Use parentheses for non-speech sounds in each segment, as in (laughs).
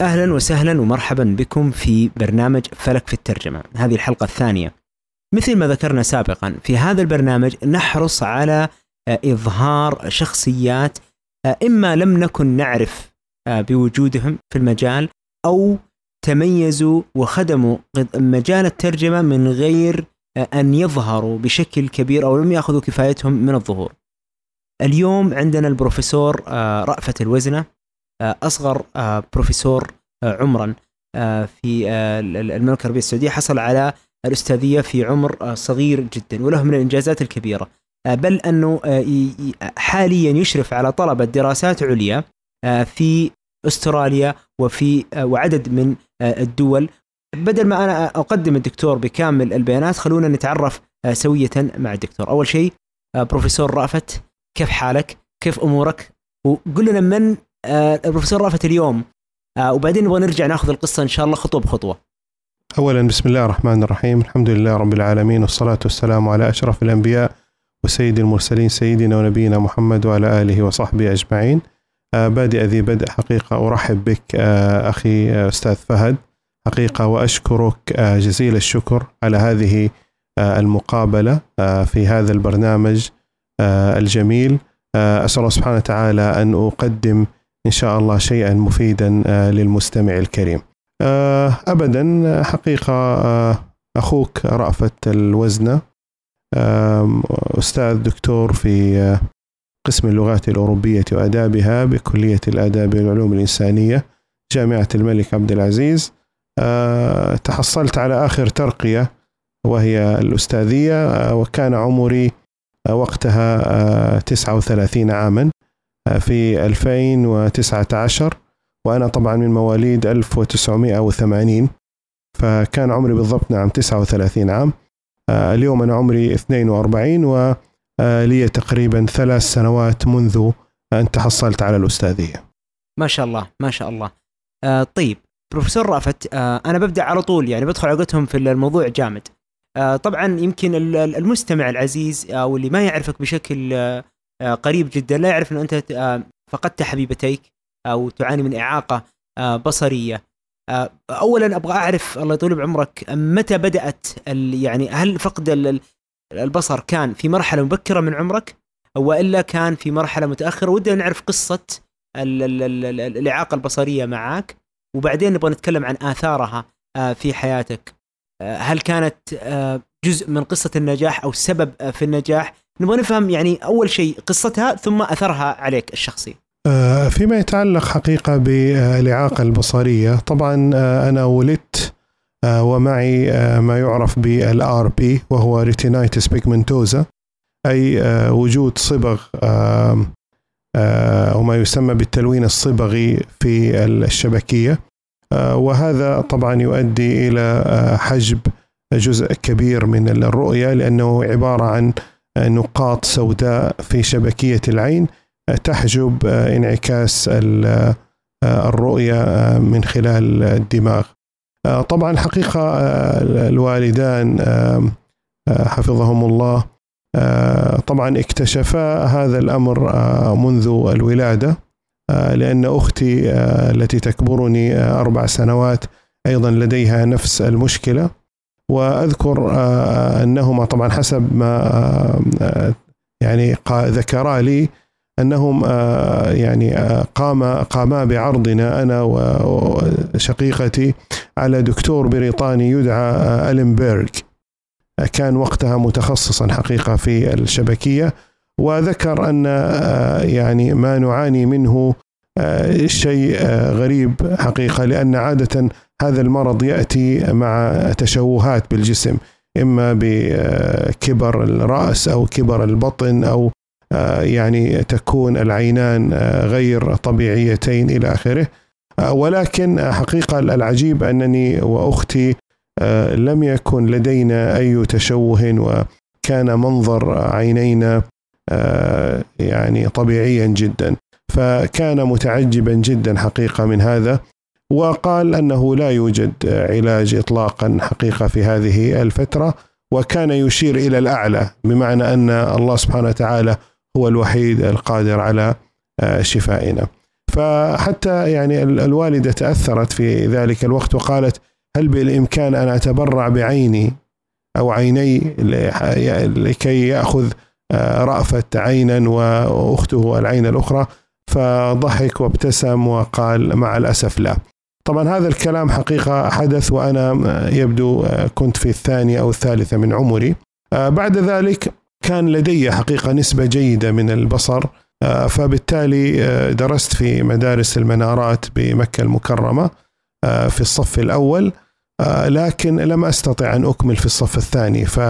أهلا وسهلا ومرحبا بكم في برنامج فلك في الترجمة، هذه الحلقة الثانية. مثل ما ذكرنا سابقا في هذا البرنامج نحرص على آه، إظهار شخصيات آه، إما لم نكن نعرف آه، بوجودهم في المجال أو تميزوا وخدموا مجال الترجمة من غير أن يظهروا بشكل كبير أو لم يأخذوا كفايتهم من الظهور. اليوم عندنا البروفيسور رأفت الوزنة أصغر بروفيسور عمرا في المملكة العربية السعودية حصل على الأستاذية في عمر صغير جدا وله من الإنجازات الكبيرة. بل أنه حاليا يشرف على طلبة دراسات عليا في أستراليا وفي وعدد من الدول. بدل ما أنا أقدم الدكتور بكامل البيانات خلونا نتعرف سوية مع الدكتور. أول شيء بروفيسور رأفت كيف حالك؟ كيف أمورك؟ وقل لنا من البروفيسور رأفت اليوم. وبعدين نبغى نرجع ناخذ القصة إن شاء الله خطوة بخطوة. اولا بسم الله الرحمن الرحيم. الحمد لله رب العالمين والصلاة والسلام على أشرف الأنبياء وسيد المرسلين سيدنا ونبينا محمد وعلى آله وصحبه أجمعين. بادئ ذي بدء حقيقة أرحب بك أخي أستاذ فهد. حقيقة وأشكرك جزيل الشكر على هذه المقابلة في هذا البرنامج الجميل. أسأل الله سبحانه وتعالى أن أقدم إن شاء الله شيئا مفيدا للمستمع الكريم. ابدا حقيقة أخوك رأفت الوزنه أستاذ دكتور في قسم اللغات الأوروبية وآدابها بكلية الآداب والعلوم الإنسانية جامعة الملك عبد العزيز. تحصلت على آخر ترقية وهي الأستاذية وكان عمري وقتها 39 عاما. في 2019 وأنا طبعا من مواليد 1980 فكان عمري بالضبط نعم 39 عام. اليوم أنا عمري 42 ولي تقريبا ثلاث سنوات منذ أن تحصلت على الأستاذية. ما شاء الله ما شاء الله. آه طيب بروفيسور رافت آه أنا ببدأ على طول يعني بدخل عقدهم في الموضوع جامد. آه طبعا يمكن المستمع العزيز أو اللي ما يعرفك بشكل آه قريب جدا. لا يعرف إنه أنت آه فقدت حبيبتيك أو تعاني من إعاقة بصرية. اولا أبغى أعرف الله يطول بعمرك متى بدأت يعني هل فقد البصر كان في مرحلة مبكرة من عمرك وإلا كان في مرحلة متأخرة؟ ودنا نعرف قصة الإعاقة البصرية معك وبعدين نبغى نتكلم عن آثارها في حياتك. هل كانت جزء من قصة النجاح أو سبب في النجاح؟ نبغى نفهم يعني أول شيء قصتها ثم أثرها عليك الشخصي. فيما يتعلق حقيقة بالإعاقة البصرية طبعا أنا ولدت ومعي ما يعرف بال RP وهو retinitis pigmentosa أي وجود صبغ أو ما يسمى بالتلوين الصبغي في الشبكية. وهذا طبعا يؤدي إلى حجب جزء كبير من الرؤية لأنه عبارة عن نقاط سوداء في شبكية العين تحجب انعكاس الرؤية من خلال الدماغ. طبعا الحقيقة الوالدان حفظهم الله طبعا اكتشفا هذا الأمر منذ الولادة لأن أختي التي تكبرني أربع سنوات أيضا لديها نفس المشكلة. وأذكر أنهما طبعا حسب ما يعني ذكرا لي أنهم يعني قام قاما بعرضنا أنا وشقيقتي على دكتور بريطاني يدعى ألينبرغ. كان وقتها متخصصا حقيقة في الشبكية وذكر أن يعني ما نعاني منه شيء غريب حقيقة لأن عادة هذا المرض يأتي مع تشوهات بالجسم إما بكبر الرأس أو كبر البطن أو يعني تكون العينان غير طبيعيتين إلى آخره. ولكن حقيقة العجيب أنني وأختي لم يكن لدينا أي تشوه وكان منظر عينينا يعني طبيعيا جدا. فكان متعجبا جدا حقيقة من هذا. وقال أنه لا يوجد علاج اطلاقا حقيقة في هذه الفترة وكان يشير إلى الأعلى بمعنى أن الله سبحانه وتعالى هو الوحيد القادر على شفائنا. فحتى يعني الوالدة تأثرت في ذلك الوقت وقالت هل بالإمكان أن أتبرع بعيني أو عيني لكي يأخذ آه، رأفة عينا وأخته العين الأخرى؟ فضحك وابتسم وقال مع الأسف لا. طبعا هذا الكلام حقيقة حدث وأنا يبدو كنت في الثانية أو الثالثة من عمري. آه، بعد ذلك كان لدي حقيقة نسبة جيدة من البصر آه، فبالتالي آه، درست في مدارس المنارات بمكة المكرمة في الصف الأول لكن لم أستطع أن أكمل في الصف الثاني. ف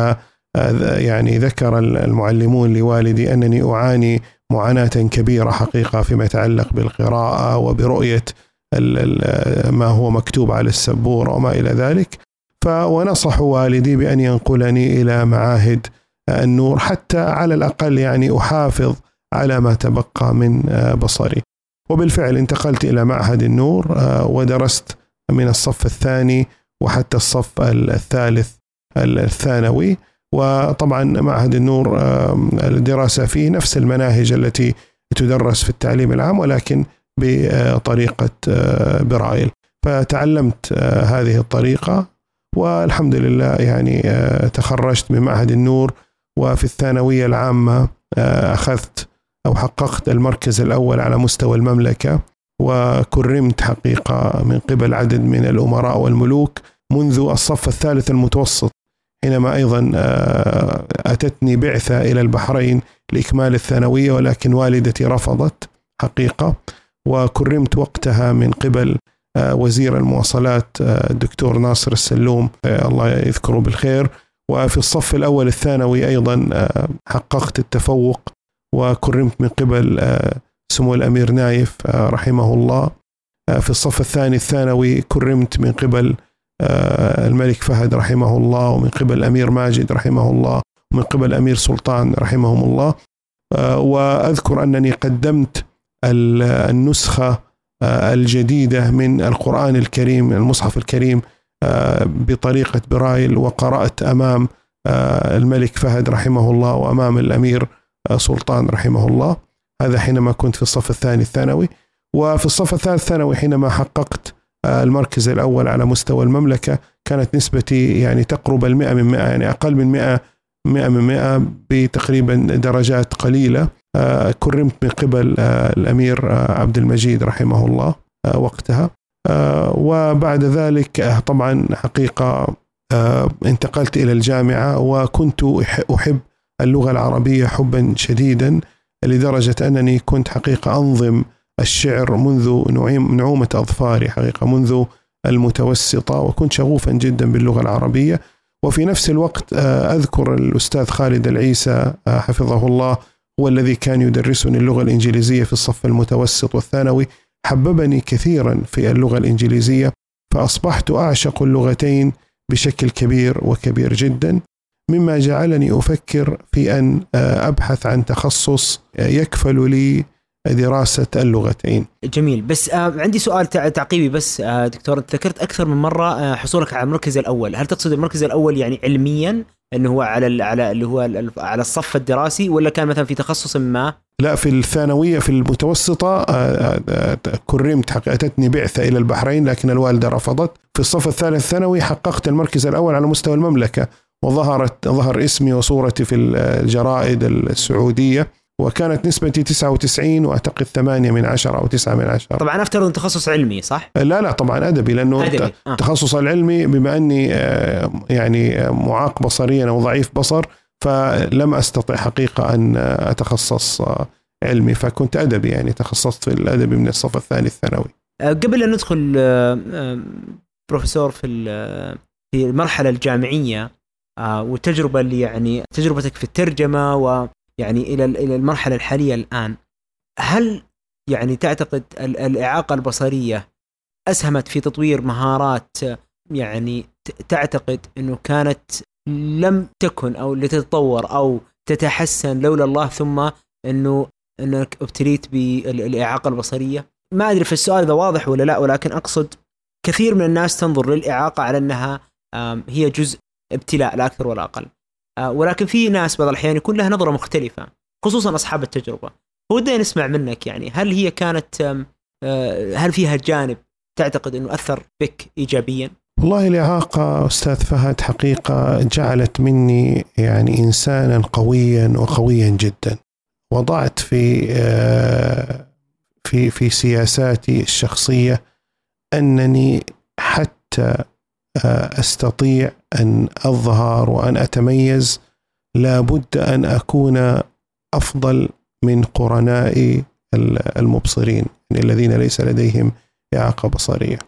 يعني ذكر المعلمون لوالدي أنني أعاني معاناة كبيرة حقيقة فيما يتعلق بالقراءة وبرؤية ما هو مكتوب على السبورة وما إلى ذلك. ونصح والدي بأن ينقلني إلى معاهد النور حتى على الأقل يعني أحافظ على ما تبقى من بصري. وبالفعل انتقلت إلى معهد النور ودرست من الصف الثاني وحتى الصف الثالث الثانوي. وطبعا معهد النور الدراسة فيه نفس المناهج التي تدرس في التعليم العام ولكن بطريقة آه، برايل. فتعلمت آه، هذه الطريقة والحمد لله يعني آه، تخرجت من معهد النور وفي الثانوية العامة أخذت أو حققت المركز الأول على مستوى المملكة وكرمت حقيقة من قبل عدد من الأمراء والملوك منذ الصف الثالث المتوسط حينما أيضا أتتني بعثة إلى البحرين لإكمال الثانوية ولكن والدتي رفضت حقيقة. وكرمت وقتها من قبل آه، وزير المواصلات آه، الدكتور ناصر السلوم آه، الله يذكره بالخير. وفي الصف الأول الثانوي أيضا حققت التفوق وكرمت من قبل سمو الأمير نايف رحمه الله. في الصف الثاني الثانوي كرمت من قبل الملك فهد رحمه الله ومن قبل الأمير ماجد رحمه الله ومن قبل الأمير سلطان رحمهم الله. وأذكر أنني قدمت النسخة آه، الجديدة من القرآن الكريم المصحف الكريم آه، بطريقة برايل وقرأت أمام آه، الملك فهد رحمه الله وأمام الأمير سلطان رحمه الله. هذا حينما كنت في الصف الثاني الثانوي. وفي الصف الثالث الثانوي حينما حققت المركز الأول على مستوى المملكة كانت نسبتي يعني تقرب المئة من مئة يعني أقل من مئة مئة من مئة بتقريبا درجات قليلة. كرمت من قبل آه، الأمير آه، عبد المجيد رحمه الله وقتها. وبعد ذلك طبعا حقيقة انتقلت إلى الجامعة وكنت أحب اللغة العربية حبا شديدا لدرجة أنني كنت حقيقة أنظم الشعر منذ نعومة أظفاري حقيقة منذ المتوسطة وكنت شغوفا جدا باللغة العربية. وفي نفس الوقت أذكر الأستاذ خالد العيسى حفظه الله هو الذي كان يدرسني اللغة الإنجليزية في الصف المتوسط والثانوي حببني كثيرا في اللغة الإنجليزية فأصبحت أعشق اللغتين بشكل كبير وكبير جدا مما جعلني أفكر في أن أبحث عن تخصص يكفل لي دراسة اللغتين. جميل. بس آه عندي سؤال تعقيبي بس آه دكتور. ذكرت أكثر من آه حصولك على المركز الأول. هل تقصد المركز الأول يعني علميا إنه هو على على اللي هو على الصف الدراسي ولا كان مثلا في تخصص ما؟ لا في الثانوية في المتوسطة آه، آه، آه، كرمت اتتني بعثه إلى البحرين لكن الوالدة رفضت. في الصف الثالث ثانوي حققت المركز الأول على مستوى المملكة وظهرت ظهر اسمي وصورتي في الجرائد السعودية. وكانت نسبتي 99 واعتقد 8 من 10 أو 9 من 10 طبعا أفترض إن تخصص علمي صح؟ لا لا طبعا أدبي لأنه أدبي. آه. التخصص العلمي بما أني آه، يعني معاق بصريا أو ضعيف بصر فلم أستطع حقيقة أن أتخصص آه، علمي فكنت أدبي يعني تخصصت في الأدبي من الصف الثاني الثانوي. آه، قبل أن ندخل بروفيسور في في المرحلة الجامعية والتجربة اللي يعني تجربتك في الترجمة و يعني إلى إلى المرحلة الحالية الآن هل يعني تعتقد الإعاقة البصرية أسهمت في تطوير مهارات يعني تعتقد إنه كانت لم تكن أو لتتطور أو تتحسن لولا الله ثم إنه إنك ابتليت بالإعاقة البصرية؟ ما أدري في السؤال إذا واضح ولا لا ولكن أقصد كثير من الناس تنظر للإعاقة على أنها هي جزء ابتلاء لا أكثر ولا أقل. ولكن في ناس بعض الأحيان يكون لها نظرة مختلفة خصوصا أصحاب التجربة ودنا نسمع منك يعني هل هي كانت آه، هل فيها جانب تعتقد أنه أثر بك ايجابيا؟ والله الإعاقة أستاذ فهد حقيقة جعلت مني يعني إنسانا قويا وقويا جدا وضعت في آه، في في سياساتي الشخصية أنني حتى آه، أستطيع أن أظهر وأن أتميز. لابد أن أكون أفضل من قرنائي المبصرين يعني الذين ليس لديهم إعاقة بصرية.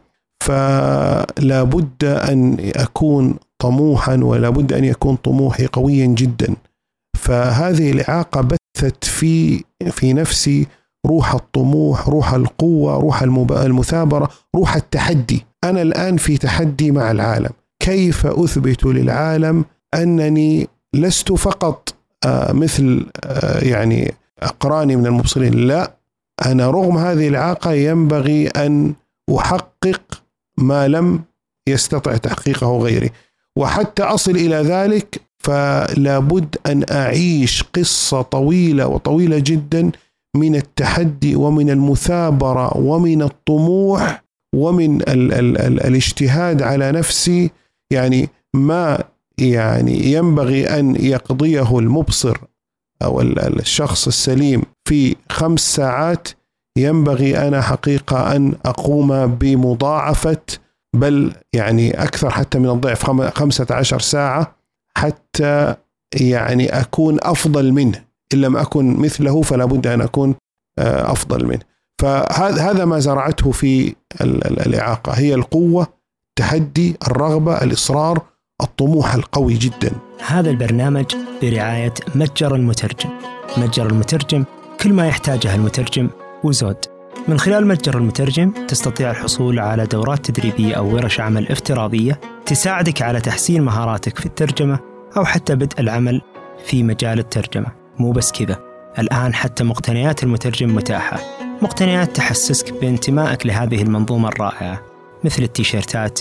فلا بد أن أكون طموحا ولا بد أن يكون طموحي قويا جدا. فهذه الإعاقة بثت في في نفسي روح الطموح روح القوة روح المثابرة روح التحدي. أنا الآن في تحدي مع العالم. كيف أثبت للعالم أنني لست فقط آه، مثل آه، يعني أقراني من المبصرين. لا أنا رغم هذه الإعاقة ينبغي أن أحقق ما لم يستطع تحقيقه غيري. وحتى أصل إلى ذلك فلا بد أن أعيش قصة طويلة وطويلة جدا من التحدي ومن المثابرة ومن الطموح ومن ال ال ال الاجتهاد على نفسي يعني ما يعني ينبغي أن يقضيه المبصر أو الشخص السليم في خمس ساعات. ينبغي أنا حقيقة أن أقوم بمضاعفة بل يعني أكثر حتى من الضعف خمسة عشر ساعة حتى يعني أكون أفضل منه. إن لم أكن مثله فلا بد أن أكون آه، أفضل منه. فهذا ما زرعته في الإعاقة. هي القوة التحدي الرغبة الإصرار الطموح القوي جدا. هذا البرنامج برعاية متجر المترجم. متجر المترجم كل ما يحتاجه المترجم وزود. من خلال متجر المترجم تستطيع الحصول على دورات تدريبية أو ورش عمل افتراضية تساعدك على تحسين مهاراتك في الترجمة أو حتى بدء العمل في مجال الترجمة. مو بس كذا. الآن حتى مقتنيات المترجم متاحة. مقتنيات تحسسك بانتمائك لهذه المنظومة الرائعة مثل التيشيرتات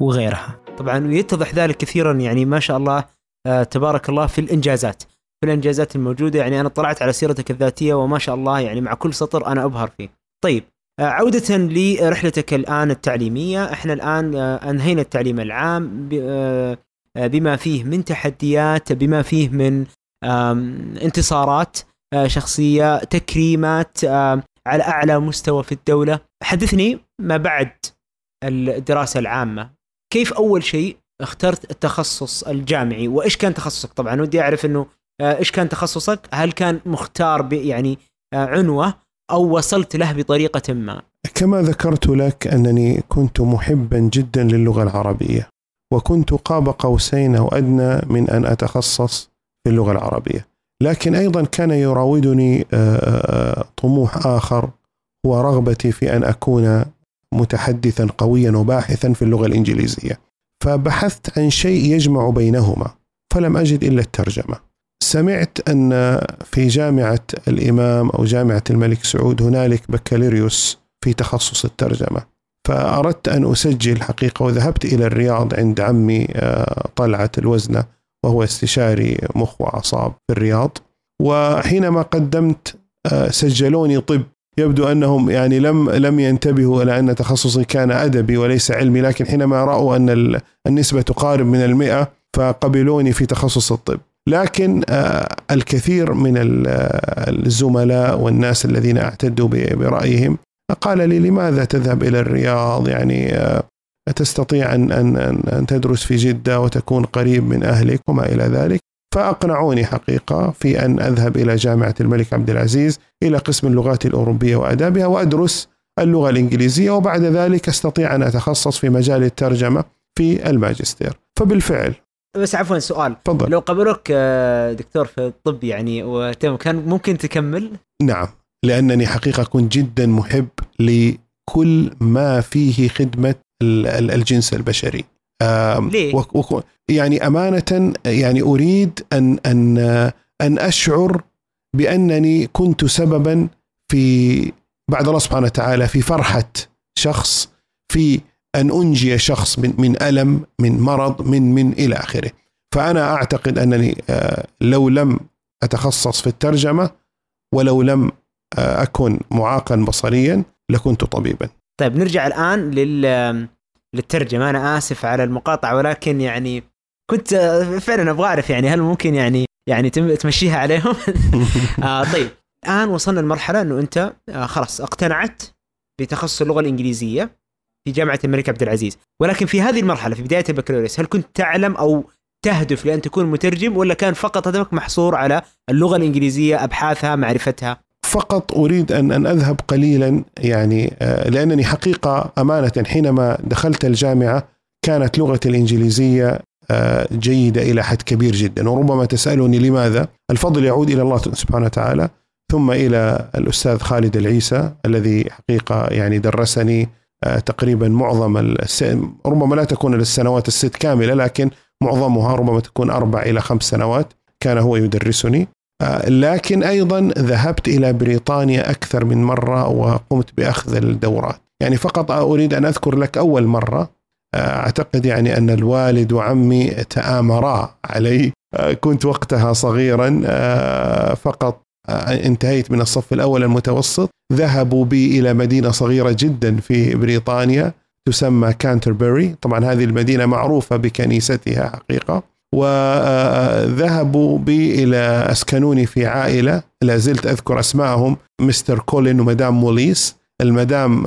وغيرها. طبعا ويتضح ذلك كثيرا يعني ما شاء الله آه تبارك الله في الإنجازات. في الإنجازات الموجودة يعني أنا اطلعت على سيرتك الذاتية وما شاء الله يعني مع كل سطر أنا أبهر فيه. طيب آه عودة لرحلتك الآن التعليمية. إحنا الآن آه أنهينا التعليم العام بما فيه من تحديات بما فيه من انتصارات. آه، شخصية تكريمات على أعلى مستوى في الدولة. حدثني ما بعد الدراسة العامة. كيف أول شيء اخترت التخصص الجامعي؟ وإيش كان تخصصك؟ طبعا ودي أعرف أنه آه، إيش كان تخصصك؟ هل كان مختار يعني عنوة أو وصلت له بطريقة ما؟ كما ذكرت لك أنني كنت محبا جدا للغة العربية وكنت قاب قوسين أو أدنى من أن أتخصص في اللغة العربية. لكن أيضا كان يراودني آه، آه، طموح آخر هو رغبتي في أن أكون متحدثا قويا وباحثا في اللغة الإنجليزية. فبحثت عن شيء يجمع بينهما فلم أجد إلا الترجمة. سمعت أن في جامعة الإمام أو جامعة الملك سعود هنالك بكالوريوس في تخصص الترجمة. فأردت أن أسجل حقيقة وذهبت إلى الرياض عند عمي آه، طلعة الوزنة. وهو استشاري مخ وأعصاب في الرياض. وحينما قدمت آه، سجلوني طب. يبدو أنهم يعني لم لم ينتبهوا إلى أن تخصصي كان أدبي وليس علمي لكن حينما رأوا أن النسبة تقارب من المئة فقبلوني في تخصص الطب. لكن آه، الكثير من الزملاء والناس الذين اعتدوا برأيهم قال لي لماذا تذهب إلى الرياض؟ يعني تستطيع ان ان أن تدرس في جدة وتكون قريب من أهلك وما إلى ذلك؟ فأقنعوني حقيقة في أن أذهب إلى جامعة الملك عبد العزيز إلى قسم اللغات الأوروبية وآدابها وأدرس اللغة الإنجليزية وبعد ذلك أستطيع أن أتخصص في مجال الترجمة في الماجستير. فبالفعل. بس عفوا سؤال. تفضل. لو قبلوك آه، دكتور في الطب يعني وتم كان ممكن تكمل؟ نعم. لأنني حقيقة كنت جدا محب لكل ما فيه خدمة الجنس البشري. ليه؟ يعني أمانة يعني أريد ان ان أن أشعر بأنني كنت سببا في بعد الله سبحانه وتعالى في فرحة شخص في أن أنجي شخص من من ألم من مرض من من إلى آخره. فأنا أعتقد أنني آه، لو لم أتخصص في الترجمة ولو لم آه، أكن معاقا بصريا لكنت طبيبا. طيب نرجع الآن لل للترجمة أنا آسف على المقاطعة ولكن يعني كنت فعلا أبغى أعرف يعني هل ممكن يعني يعني تمشيها عليهم؟ (laughs) آه طيب. الآن وصلنا لمرحلة إنه أنت آه خلاص اقتنعت بتخصص اللغة الإنجليزية في جامعة الملك عبد العزيز. ولكن في هذه المرحلة في بداية البكالوريوس هل كنت تعلم أو تهدف لأن تكون مترجم ولا كان فقط هدفك محصور على اللغة الإنجليزية أبحاثها معرفتها؟ فقط أريد ان أن أذهب قليلا يعني آه، لأنني حقيقة أمانة حينما دخلت الجامعة كانت لغتي الإنجليزية آه، جيدة إلى حد كبير جدا وربما تسألني لماذا؟ الفضل يعود إلى الله سبحانه وتعالى ثم إلى الأستاذ خالد العيسى الذي حقيقة يعني درسني آه، تقريبا معظم الس... ربما لا تكون السنوات الست كاملة لكن معظمها ربما تكون أربع إلى خمس سنوات كان هو يدرسني لكن أيضا ذهبت إلى بريطانيا أكثر من مرة وقمت بأخذ الدورات. يعني فقط أريد أن أذكر لك أول مرة أعتقد يعني أن الوالد وعمي تآمرا علي. كنت وقتها صغيرا فقط انتهيت من الصف الأول المتوسط. ذهبوا بي إلى مدينة صغيرة جدا في بريطانيا تسمى كانتربري. طبعا هذه المدينة معروفة بكنيستها حقيقة. وذهبوا بي إلى أسكنوني في عائلة لا زلت أذكر اسمائهم مستر كولين ومدام موليس. المدام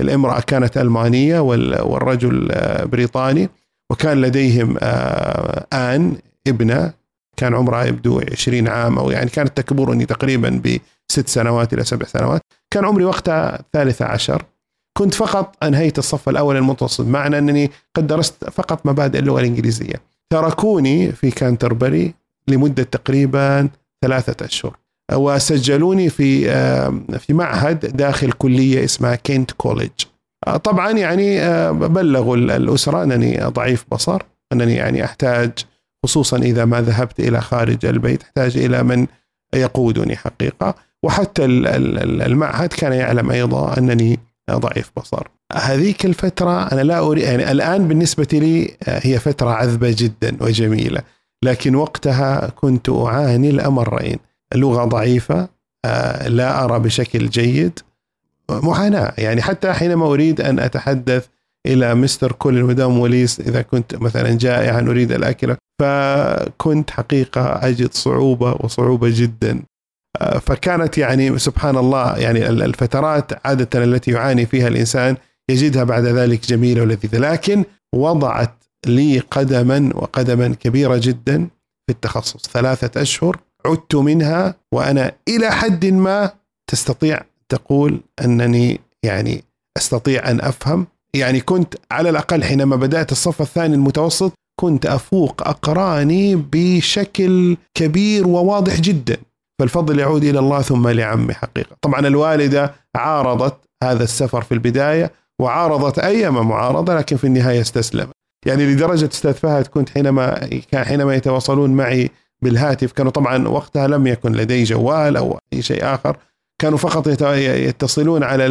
الامرأة كانت ألمانية والرجل آه، بريطاني. وكان لديهم آه، آن ابنة. كان عمرها يبدو 20 عام أو يعني كانت تكبرني تقريبا بست سنوات إلى سبع سنوات. كان عمري وقتها ثالثة عشر. كنت فقط أنهيت الصف الأول المتوسط معنى أنني قد درست فقط مبادئ اللغة الإنجليزية. تركوني في كانتربري لمدة تقريبا ثلاثة أشهر. وسجلوني في في معهد داخل كلية اسمها Kent College. آه، طبعا يعني بلغوا الأسرة أنني ضعيف بصر أنني يعني أحتاج خصوصا إذا ما ذهبت إلى خارج البيت أحتاج إلى من يقودني حقيقة. وحتى المعهد كان يعلم أيضا أنني ضعيف بصر. هذيك الفترة أنا لا أريد يعني الآن بالنسبة لي آه، هي فترة عذبة جدا وجميلة لكن وقتها كنت أعاني الأمرين اللغة ضعيفة آه، لا أرى بشكل جيد معاناة. يعني حتى حينما أريد أن أتحدث إلى مستر كولين ودام وليس إذا كنت مثلا جائعا أريد الأكل فكنت حقيقة أجد صعوبة وصعوبة جدا. آه، فكانت يعني سبحان الله يعني الفترات عادة التي يعاني فيها الإنسان يجدها بعد ذلك جميلة ولذيذة. لكن وضعت لي قدما وقدما كبيرة جدا في التخصص. ثلاثة أشهر عدت منها وأنا إلى حد ما تستطيع تقول أنني يعني أستطيع أن أفهم. يعني كنت على الأقل حينما بدأت الصف الثاني المتوسط كنت أفوق أقراني بشكل كبير وواضح جدا. فالفضل يعود إلى الله ثم لعمي حقيقة. طبعا الوالدة عارضت هذا السفر في البداية وعارضت ايما معارضة لكن في النهاية استسلمت يعني لدرجة أستاذ فهد كنت حينما كان حينما يتواصلون معي بالهاتف كانوا طبعا وقتها لم يكن لدي جوال أو أي شيء آخر كانوا فقط يتصلون على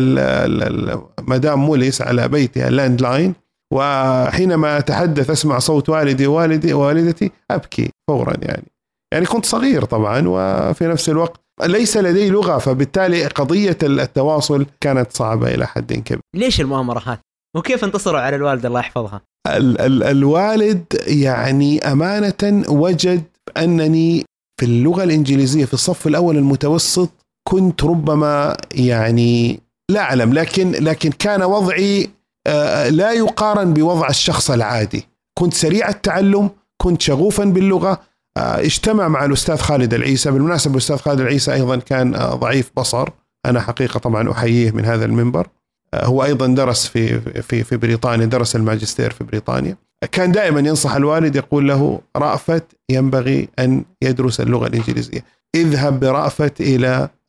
مدام موليس على بيتها ال landline وحينما أتحدث أسمع صوت والدي ووالدي ووالدتي أبكي فورا يعني. يعني كنت صغير طبعا وفي نفس الوقت ليس لدي لغة فبالتالي قضية التواصل كانت صعبة إلى حد كبير. ليش المؤامرة هذه؟ وكيف انتصروا على الوالده الله يحفظها؟ ال- ال- الوالد يعني أمانة وجد أنني في اللغة الإنجليزية في الصف الأول المتوسط كنت ربما يعني لا أعلم لكن لكن كان وضعي آه، لا يقارن بوضع الشخص العادي كنت سريع التعلم كنت شغوفا باللغة آه، اجتمع مع الأستاذ خالد العيسى. بالمناسبة الأستاذ خالد العيسى أيضا كان آه، ضعيف بصر. أنا حقيقة طبعا أحييه من هذا المنبر. هو أيضا درس في في في بريطانيا درس الماجستير في بريطانيا. كان دائما ينصح الوالد يقول له رأفت ينبغي أن يدرس اللغة الإنجليزية. اذهب برأفت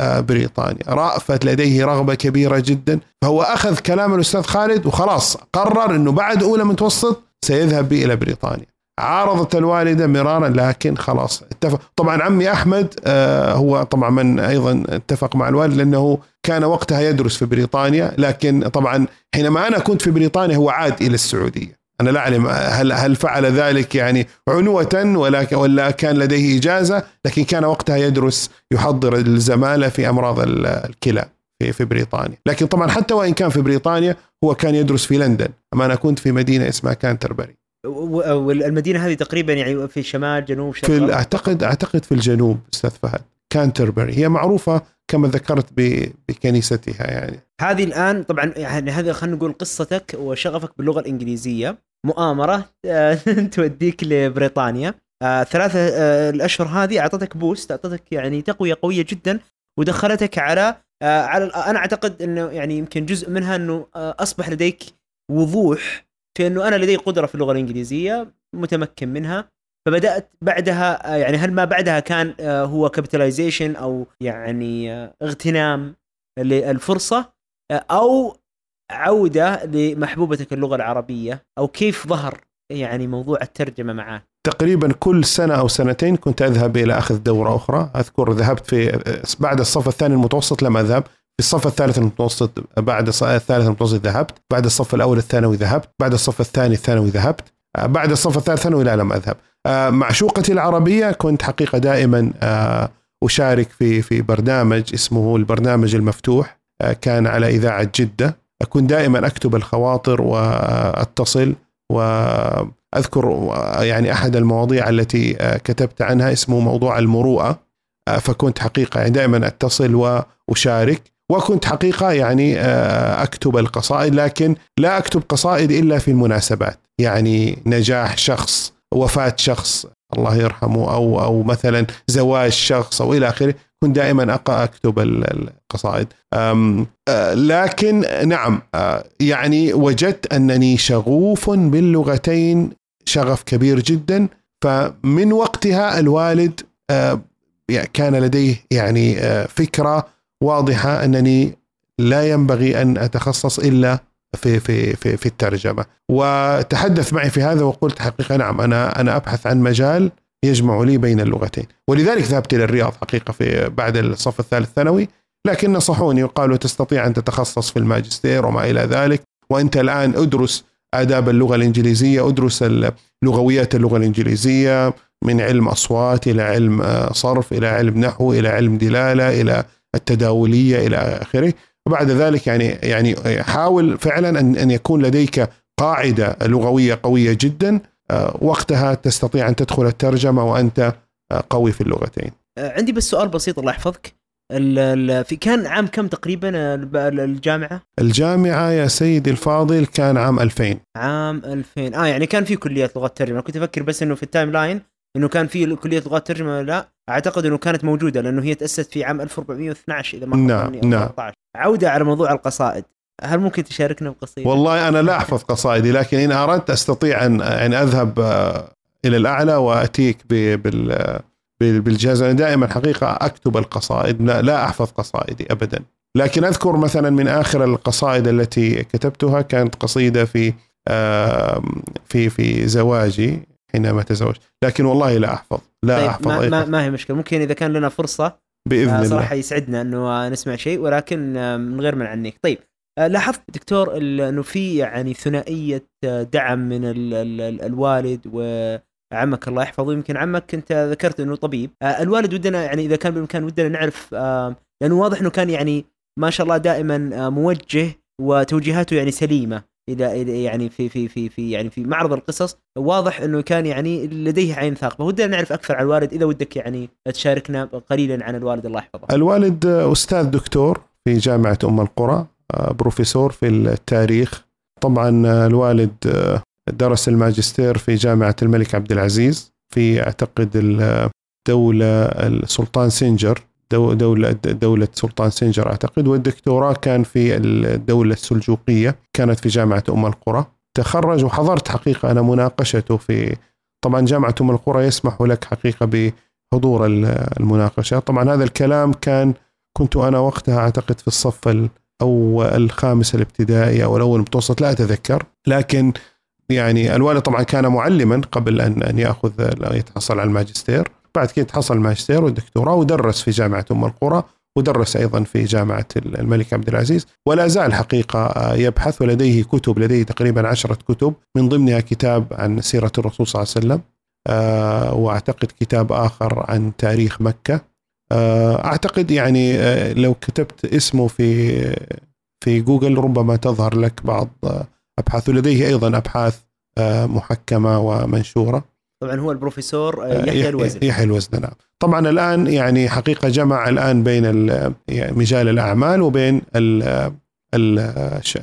آه، بريطانيا. رأفت لديه رغبة كبيرة جدا. فهو أخذ كلام الأستاذ خالد وخلاص قرر أنه بعد أولى متوسط سيذهب به إلى بريطانيا. عارضت الوالدة مرارا لكن خلاص اتفق. طبعا عمي أحمد آه، هو طبعا من أيضا اتفق مع الوالد لأنه كان وقتها يدرس في بريطانيا لكن طبعا حينما أنا كنت في بريطانيا هو عاد إلى السعودية. أنا لا أعلم هل هل فعل ذلك يعني عنوة ولا ولا كان لديه إجازة لكن كان وقتها يدرس يحضر الزمالة في أمراض الكلى في في بريطانيا. لكن طبعا حتى وإن كان في بريطانيا هو كان يدرس في لندن. أما أنا كنت في مدينة اسمها كانتربري. والمدينه هذه تقريبا يعني في شمال جنوب في ال- اعتقد أعتقد في الجنوب أستاذ فهد. كانتربري. هي معروفة كما ذكرت بكنيستها يعني. هذه الآن طبعا يعني هذا خلينا نقول قصتك وشغفك باللغة الإنجليزية. مؤامرة آه، (laughs) توديك لبريطانيا. آه، ثلاثة آه، الأشهر هذه أعطتك boost أعطتك يعني تقوية قوية جدا ودخلتك على على أنا أعتقد إنه يعني يمكن جزء منها إنه أصبح لديك وضوح في انه أنا لدي قدرة في اللغة الإنجليزية متمكن منها. فبدأت بعدها يعني هل ما بعدها كان آه، هو كابيتاليزيشن أو يعني آه، اغتنام للفرصة آه، أو عودة لمحبوبتك اللغة العربية أو كيف ظهر يعني موضوع الترجمة معاه؟ تقريبا كل سنة أو سنتين كنت أذهب إلى أخذ دورة أخرى. أذكر ذهبت في بعد الصف الثاني المتوسط لم أذهب. الصف الثالث المتوسط بعد الثالث المتوسط ذهبت بعد الصف الأول الثانوي ذهبت بعد الصف الثاني الثانوي ذهبت آه، بعد الصف الثالث الثانوي لا لم أذهب. آه، معشوقتي العربية كنت حقيقة دائما آه، أشارك في في برنامج اسمه البرنامج المفتوح كان على إذاعة جدة. كنت دائما أكتب الخواطر وأتصل وأذكر يعني أحد المواضيع التي كتبت عنها اسمه موضوع المروءة. آه، فكنت حقيقة يعني دائما أتصل وأشارك. وكنت حقيقة يعني آه، أكتب القصائد لكن لا أكتب قصائد إلا في المناسبات. يعني نجاح شخص وفاة شخص الله يرحمه أو أو مثلا زواج شخص أو إلى آخره كنت دائما أقرأ أكتب ال- القصائد. آه، لكن نعم آه، يعني وجدت أنني شغوف باللغتين شغف كبير جدا. فمن وقتها الوالد كان لديه يعني فكرة واضحة أنني لا ينبغي أن أتخصص إلا في في في في الترجمة. وتحدث معي في هذا وقلت حقيقة نعم أنا أنا أبحث عن مجال يجمع لي بين اللغتين. ولذلك ذهبت إلى الرياض حقيقة في بعد الصف الثالث ثانوي لكن نصحوني وقالوا تستطيع أن تتخصص في الماجستير وما إلى ذلك. وأنت الآن أدرس آداب اللغة الإنجليزية أدرس لغويات اللغة الإنجليزية من علم أصوات إلى علم آه، صرف إلى علم نحو إلى علم دلالة إلى التداولية إلى آخره. وبعد ذلك يعني يعني حاول فعلا أن أن يكون لديك قاعدة لغوية قوية جدا آه، وقتها تستطيع أن تدخل الترجمة وأنت آه، قوي في اللغتين. آه، عندي بس سؤال بسيط الله يحفظك. ال- ال- في كان عام كم تقريبا الجامعة؟ الجامعة يا سيدي الفاضل كان عام 2000 عام 2000 آه يعني كان في كليات لغات ترجمة. كنت أفكر بس إنه في ال timeline إنه كان في كليه لغات ترجمة لا. أعتقد إنه كانت موجودة لأنه هي تأسست في عام 1412 إذا ما نعم، نعم. 13. عودة على موضوع القصائد هل ممكن تشاركنا بقصيدة؟ والله أنا لا أحفظ قصائدي لكن إن أردت أستطيع أن أن أذهب آه، إلى الأعلى وأتيك ب- بال بال- بالجهاز أنا دائما حقيقة أكتب القصائد لا, لا أحفظ قصائدي أبدا لكن أذكر مثلا من آخر القصائد التي كتبتها كانت قصيدة في في في زواجي حينما تزوجت لكن والله لا أحفظ. لا طيب أحفظ ما, ما, هي مشكلة. ممكن إذا كان لنا فرصة آه، الله. صراحة يسعدنا إنه نسمع شيء ولكن آه، من غير منع عنك. طيب آه، لاحظت دكتور إنه في يعني ثنائية دعم من ال ال ال الوالد وعمك الله يحفظه. يمكن عمك أنت ذكرت إنه طبيب. الوالد ودنا يعني إذا كان بالامكان ودنا نعرف لأنه واضح إنه كان يعني ما شاء الله دائما موجه وتوجيهاته يعني سليمة. إلى- يعني في في في في يعني في معرض القصص واضح إنه كان يعني لديه عين ثاقبة. ودنا نعرف أكثر عن الوالد إذا ودك يعني تشاركنا قليلا عن الوالد الله يحفظه. الوالد أستاذ دكتور في جامعة أم القرى آه، بروفيسور في التاريخ. طبعا الوالد آه، درس الماجستير في جامعة الملك عبد العزيز في أعتقد الدولة السلطان سنجر دولة دولة سلطان سنجر أعتقد والدكتوراه كان في الدولة السلجوقية كانت في جامعة أم القرى. تخرج وحضرت حقيقة أنا مناقشته في طبعا جامعة أم القرى يسمح لك حقيقة بحضور ال- المناقشة. طبعا هذا الكلام كان كنت أنا وقتها أعتقد في الصف ال- أو الخامس الابتدائي أو الأول المتوسط لا أتذكر. لكن يعني الوالد طبعا كان معلما قبل أن أن يأخذ يتحصل على الماجستير. بعد كده تحصل الماجستير والدكتوراه ودرس في جامعة أم القرى ودرس أيضا في جامعة الملك عبد العزيز ولا زال حقيقة يبحث ولديه كتب لديه تقريبا عشرة كتب من ضمنها كتاب عن سيرة الرسول صلى الله عليه وسلم آه، وأعتقد كتاب آخر عن تاريخ مكة. أعتقد يعني لو كتبت اسمه في في جوجل ربما تظهر لك بعض أبحاثه. لديه أيضا أبحاث محكمة ومنشورة. طبعا هو البروفيسور يحيى الوزن. يحيى الوزن نعم. طبعا الآن يعني حقيقة جمع الآن بين يعني مجال الأعمال وبين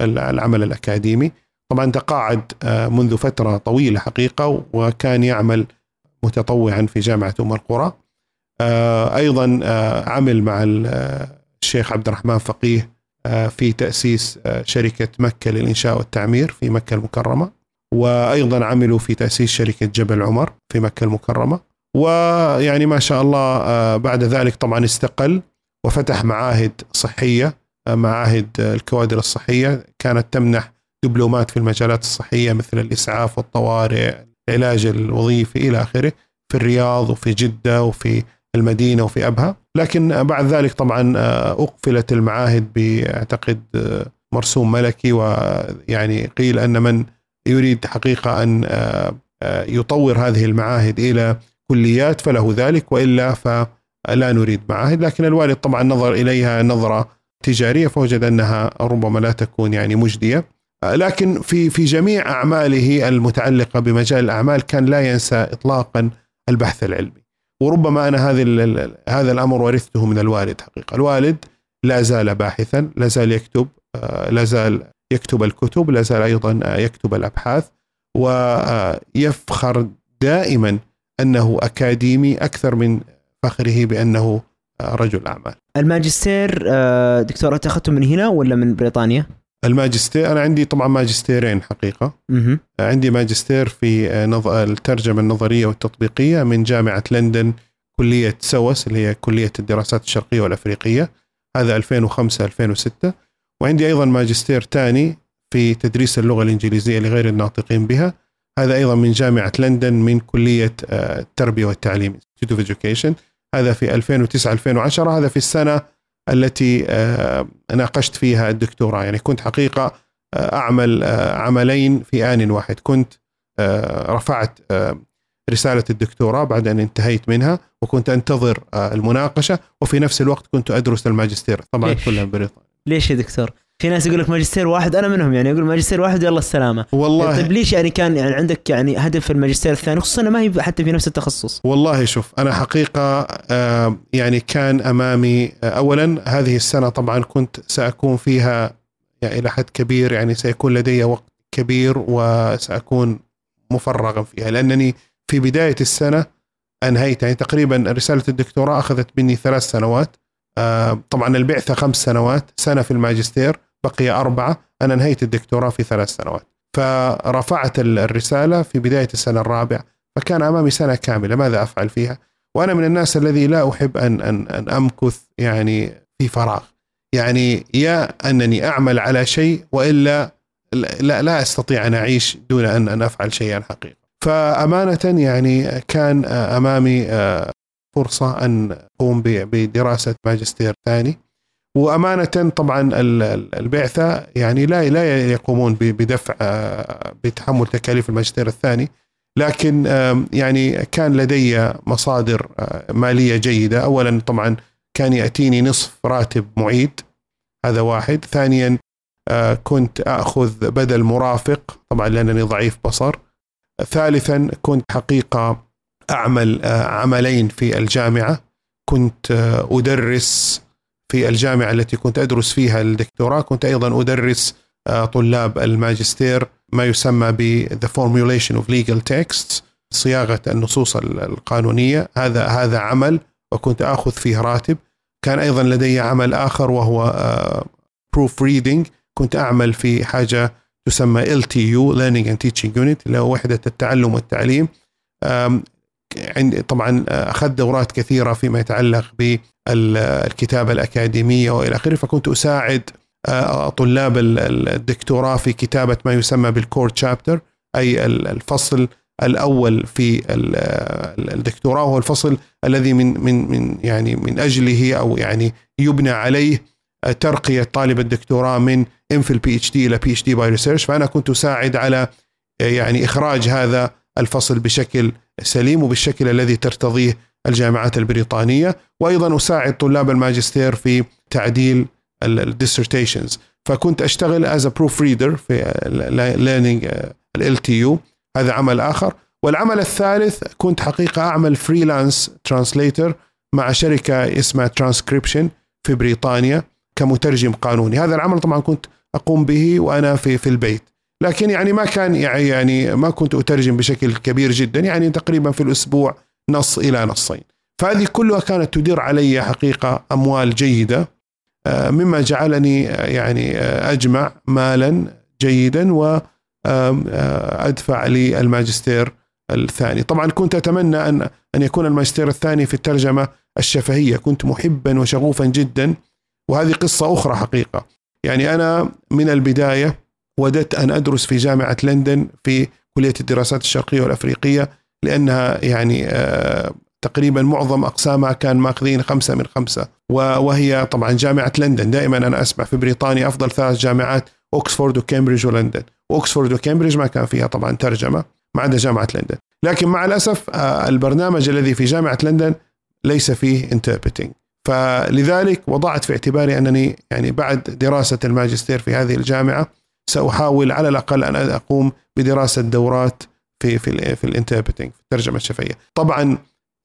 العمل الأكاديمي. طبعا تقاعد منذ فترة طويلة حقيقة وكان يعمل متطوعا في جامعة أم القرى. أيضا عمل مع الشيخ عبد الرحمن فقيه في تأسيس شركة مكة للإنشاء والتعمير في مكة المكرمة. وأيضا عملوا في تأسيس شركة جبل عمر في مكة المكرمة. ويعني ما شاء الله بعد ذلك طبعا استقل وفتح معاهد صحية معاهد الكوادر الصحية. كانت تمنح دبلومات في المجالات الصحية مثل الإسعاف والطوارئ العلاج الوظيفي إلى آخره في الرياض وفي جدة وفي المدينة وفي أبها. لكن بعد ذلك طبعا أقفلت المعاهد بأعتقد مرسوم ملكي. ويعني قيل أن من يريد حقيقة أن يطور هذه المعاهد إلى كليات فله ذلك وإلا فلا نريد معاهد. لكن الوالد طبعا نظر إليها نظرة تجارية فوجد أنها ربما لا تكون يعني مجدية. لكن في في جميع أعماله المتعلقة بمجال الأعمال كان لا ينسى اطلاقا البحث العلمي. وربما أنا هذا هذا الأمر ورثته من الوالد حقيقة. الوالد لا زال باحثا لا زال يكتب لا زال يكتب الكتب لا زال أيضا يكتب الأبحاث ويفخر دائما أنه أكاديمي أكثر من فخره بأنه رجل أعمال. الماجستير دكتور انت اخذته من هنا ولا من بريطانيا؟ الماجستير أنا عندي طبعا ماجستيرين حقيقة مه. عندي ماجستير في الترجمة النظرية والتطبيقية من جامعة لندن كلية سوس اللي هي كلية الدراسات الشرقية والأفريقية هذا 2005 2006 وعندي أيضا ماجستير ثاني في تدريس اللغة الإنجليزية لغير الناطقين بها. هذا أيضا من جامعة لندن من كلية التربية والتعليم Institute of Education. هذا في 2009 2010 هذا في السنة التي ناقشت فيها الدكتوراه يعني كنت حقيقة أعمل عملين في آن واحد. كنت رفعت رسالة الدكتوراه بعد أن انتهيت منها وكنت أنتظر المناقشة وفي نفس الوقت كنت أدرس الماجستير. طبعا كلها بريطانيا ليش يا دكتور؟ في ناس يقول لك ماجستير واحد أنا منهم يعني يقول ماجستير واحد يلا السلامة. والله. طيب ليش يعني كان يعني عندك يعني هدف في الماجستير الثاني؟ خصوصا ما هي حتى في نفس التخصص. والله شوف أنا حقيقة يعني كان أمامي اولا هذه السنة طبعا كنت سأكون فيها يعني إلى حد كبير يعني سيكون لدي وقت كبير وسأكون مفرغا فيها. لأنني في بداية السنة أنهيت يعني تقريبا رسالة الدكتوراه أخذت مني ثلاث سنوات. طبعا البعثه خمس سنوات سنة في الماجستير بقي أربعة أنا انهيت الدكتوراه في ثلاث سنوات. فرفعت الرسالة في بداية السنة الرابعة فكان أمامي سنة كاملة ماذا أفعل فيها؟ وأنا من الناس الذي لا أحب أن, أن, أن أمكث يعني في فراغ. يعني يا أنني أعمل على شيء وإلا لا, لا أستطيع أن أعيش دون أن, أن أفعل شيئا حقيقة فأمانة يعني كان أمامي فرصة أن أقوم بدراسة ماجستير ثاني. وأمانة طبعا البعثة يعني لا لا يقومون بدفع بتحمل تكاليف الماجستير الثاني. لكن يعني كان لدي مصادر مالية جيدة. اولا طبعا كان يأتيني نصف راتب معيد هذا واحد. ثانيا كنت أخذ بدل مرافق طبعا لأنني ضعيف بصر. ثالثا كنت حقيقة أعمل عملين في الجامعة. كنت أدرس في الجامعة التي كنت أدرس فيها الدكتوراه. كنت أيضا أدرس طلاب الماجستير ما يسمى ب The Formulation of Legal Texts صياغة النصوص القانونية. هذا هذا عمل وكنت آخذ فيه راتب. كان أيضا لدي عمل آخر وهو proofreading كنت أعمل في حاجة تسمى LTU Learning and Teaching Unit اللي هو وحدة التعلم والتعليم. عندي طبعا اخذت دورات كثيرة فيما يتعلق بالكتابة الأكاديمية وإلى آخره. فكنت أساعد طلاب الدكتوراه في كتابة ما يسمى بال core chapter أي الفصل الأول في الدكتوراه. وهو الفصل الذي من من من يعني من أجله أو يعني يبنى عليه ترقية طالب الدكتوراه من MPhil PhD إلى PhD by research فأنا كنت أساعد على يعني إخراج هذا الفصل بشكل سليم وبالشكل الذي ترتضيه الجامعات البريطانية وأيضا أساعد طلاب الماجستير في تعديل ال dissertations فكنت أشتغل as proofreader في Learning LT هذا عمل آخر. والعمل الثالث كنت حقيقة أعمل freelance translator مع شركة اسمها ترانسكريبشن في بريطانيا كمترجم قانوني. هذا العمل طبعا كنت أقوم به وأنا في في البيت. لكن يعني ما كان يعني ما كنت أترجم بشكل كبير جدا يعني تقريبا في الأسبوع نص إلى نصين. فهذه كلها كانت تدير علي حقيقة أموال جيدة آه، مما جعلني يعني أجمع مالا جيدا وادفع للماجستير الثاني. طبعا كنت أتمنى أن أن يكون الماجستير الثاني في الترجمة الشفهية. كنت محبا وشغوفا جدا وهذه قصة أخرى حقيقة. يعني أنا من البداية وددت أن أدرس في جامعة لندن في كلية الدراسات الشرقية والأفريقية لأنها يعني آه، تقريبا معظم أقسامها كان ماخذين خمسة من خمسة. وهي طبعا جامعة لندن. دائما أنا أسمع في بريطانيا أفضل ثلاث جامعات أوكسفورد وكامبريدج ولندن. أوكسفورد وكامبريدج ما كان فيها طبعا ترجمة ما عدا جامعة لندن. لكن مع الأسف آه، البرنامج الذي في جامعة لندن ليس فيه interpreting فلذلك وضعت في اعتباري أنني يعني بعد دراسة الماجستير في هذه الجامعة سأحاول على الأقل أن أقوم بدراسة دورات في في في ال interpreting في الترجمة الشفهية. طبعا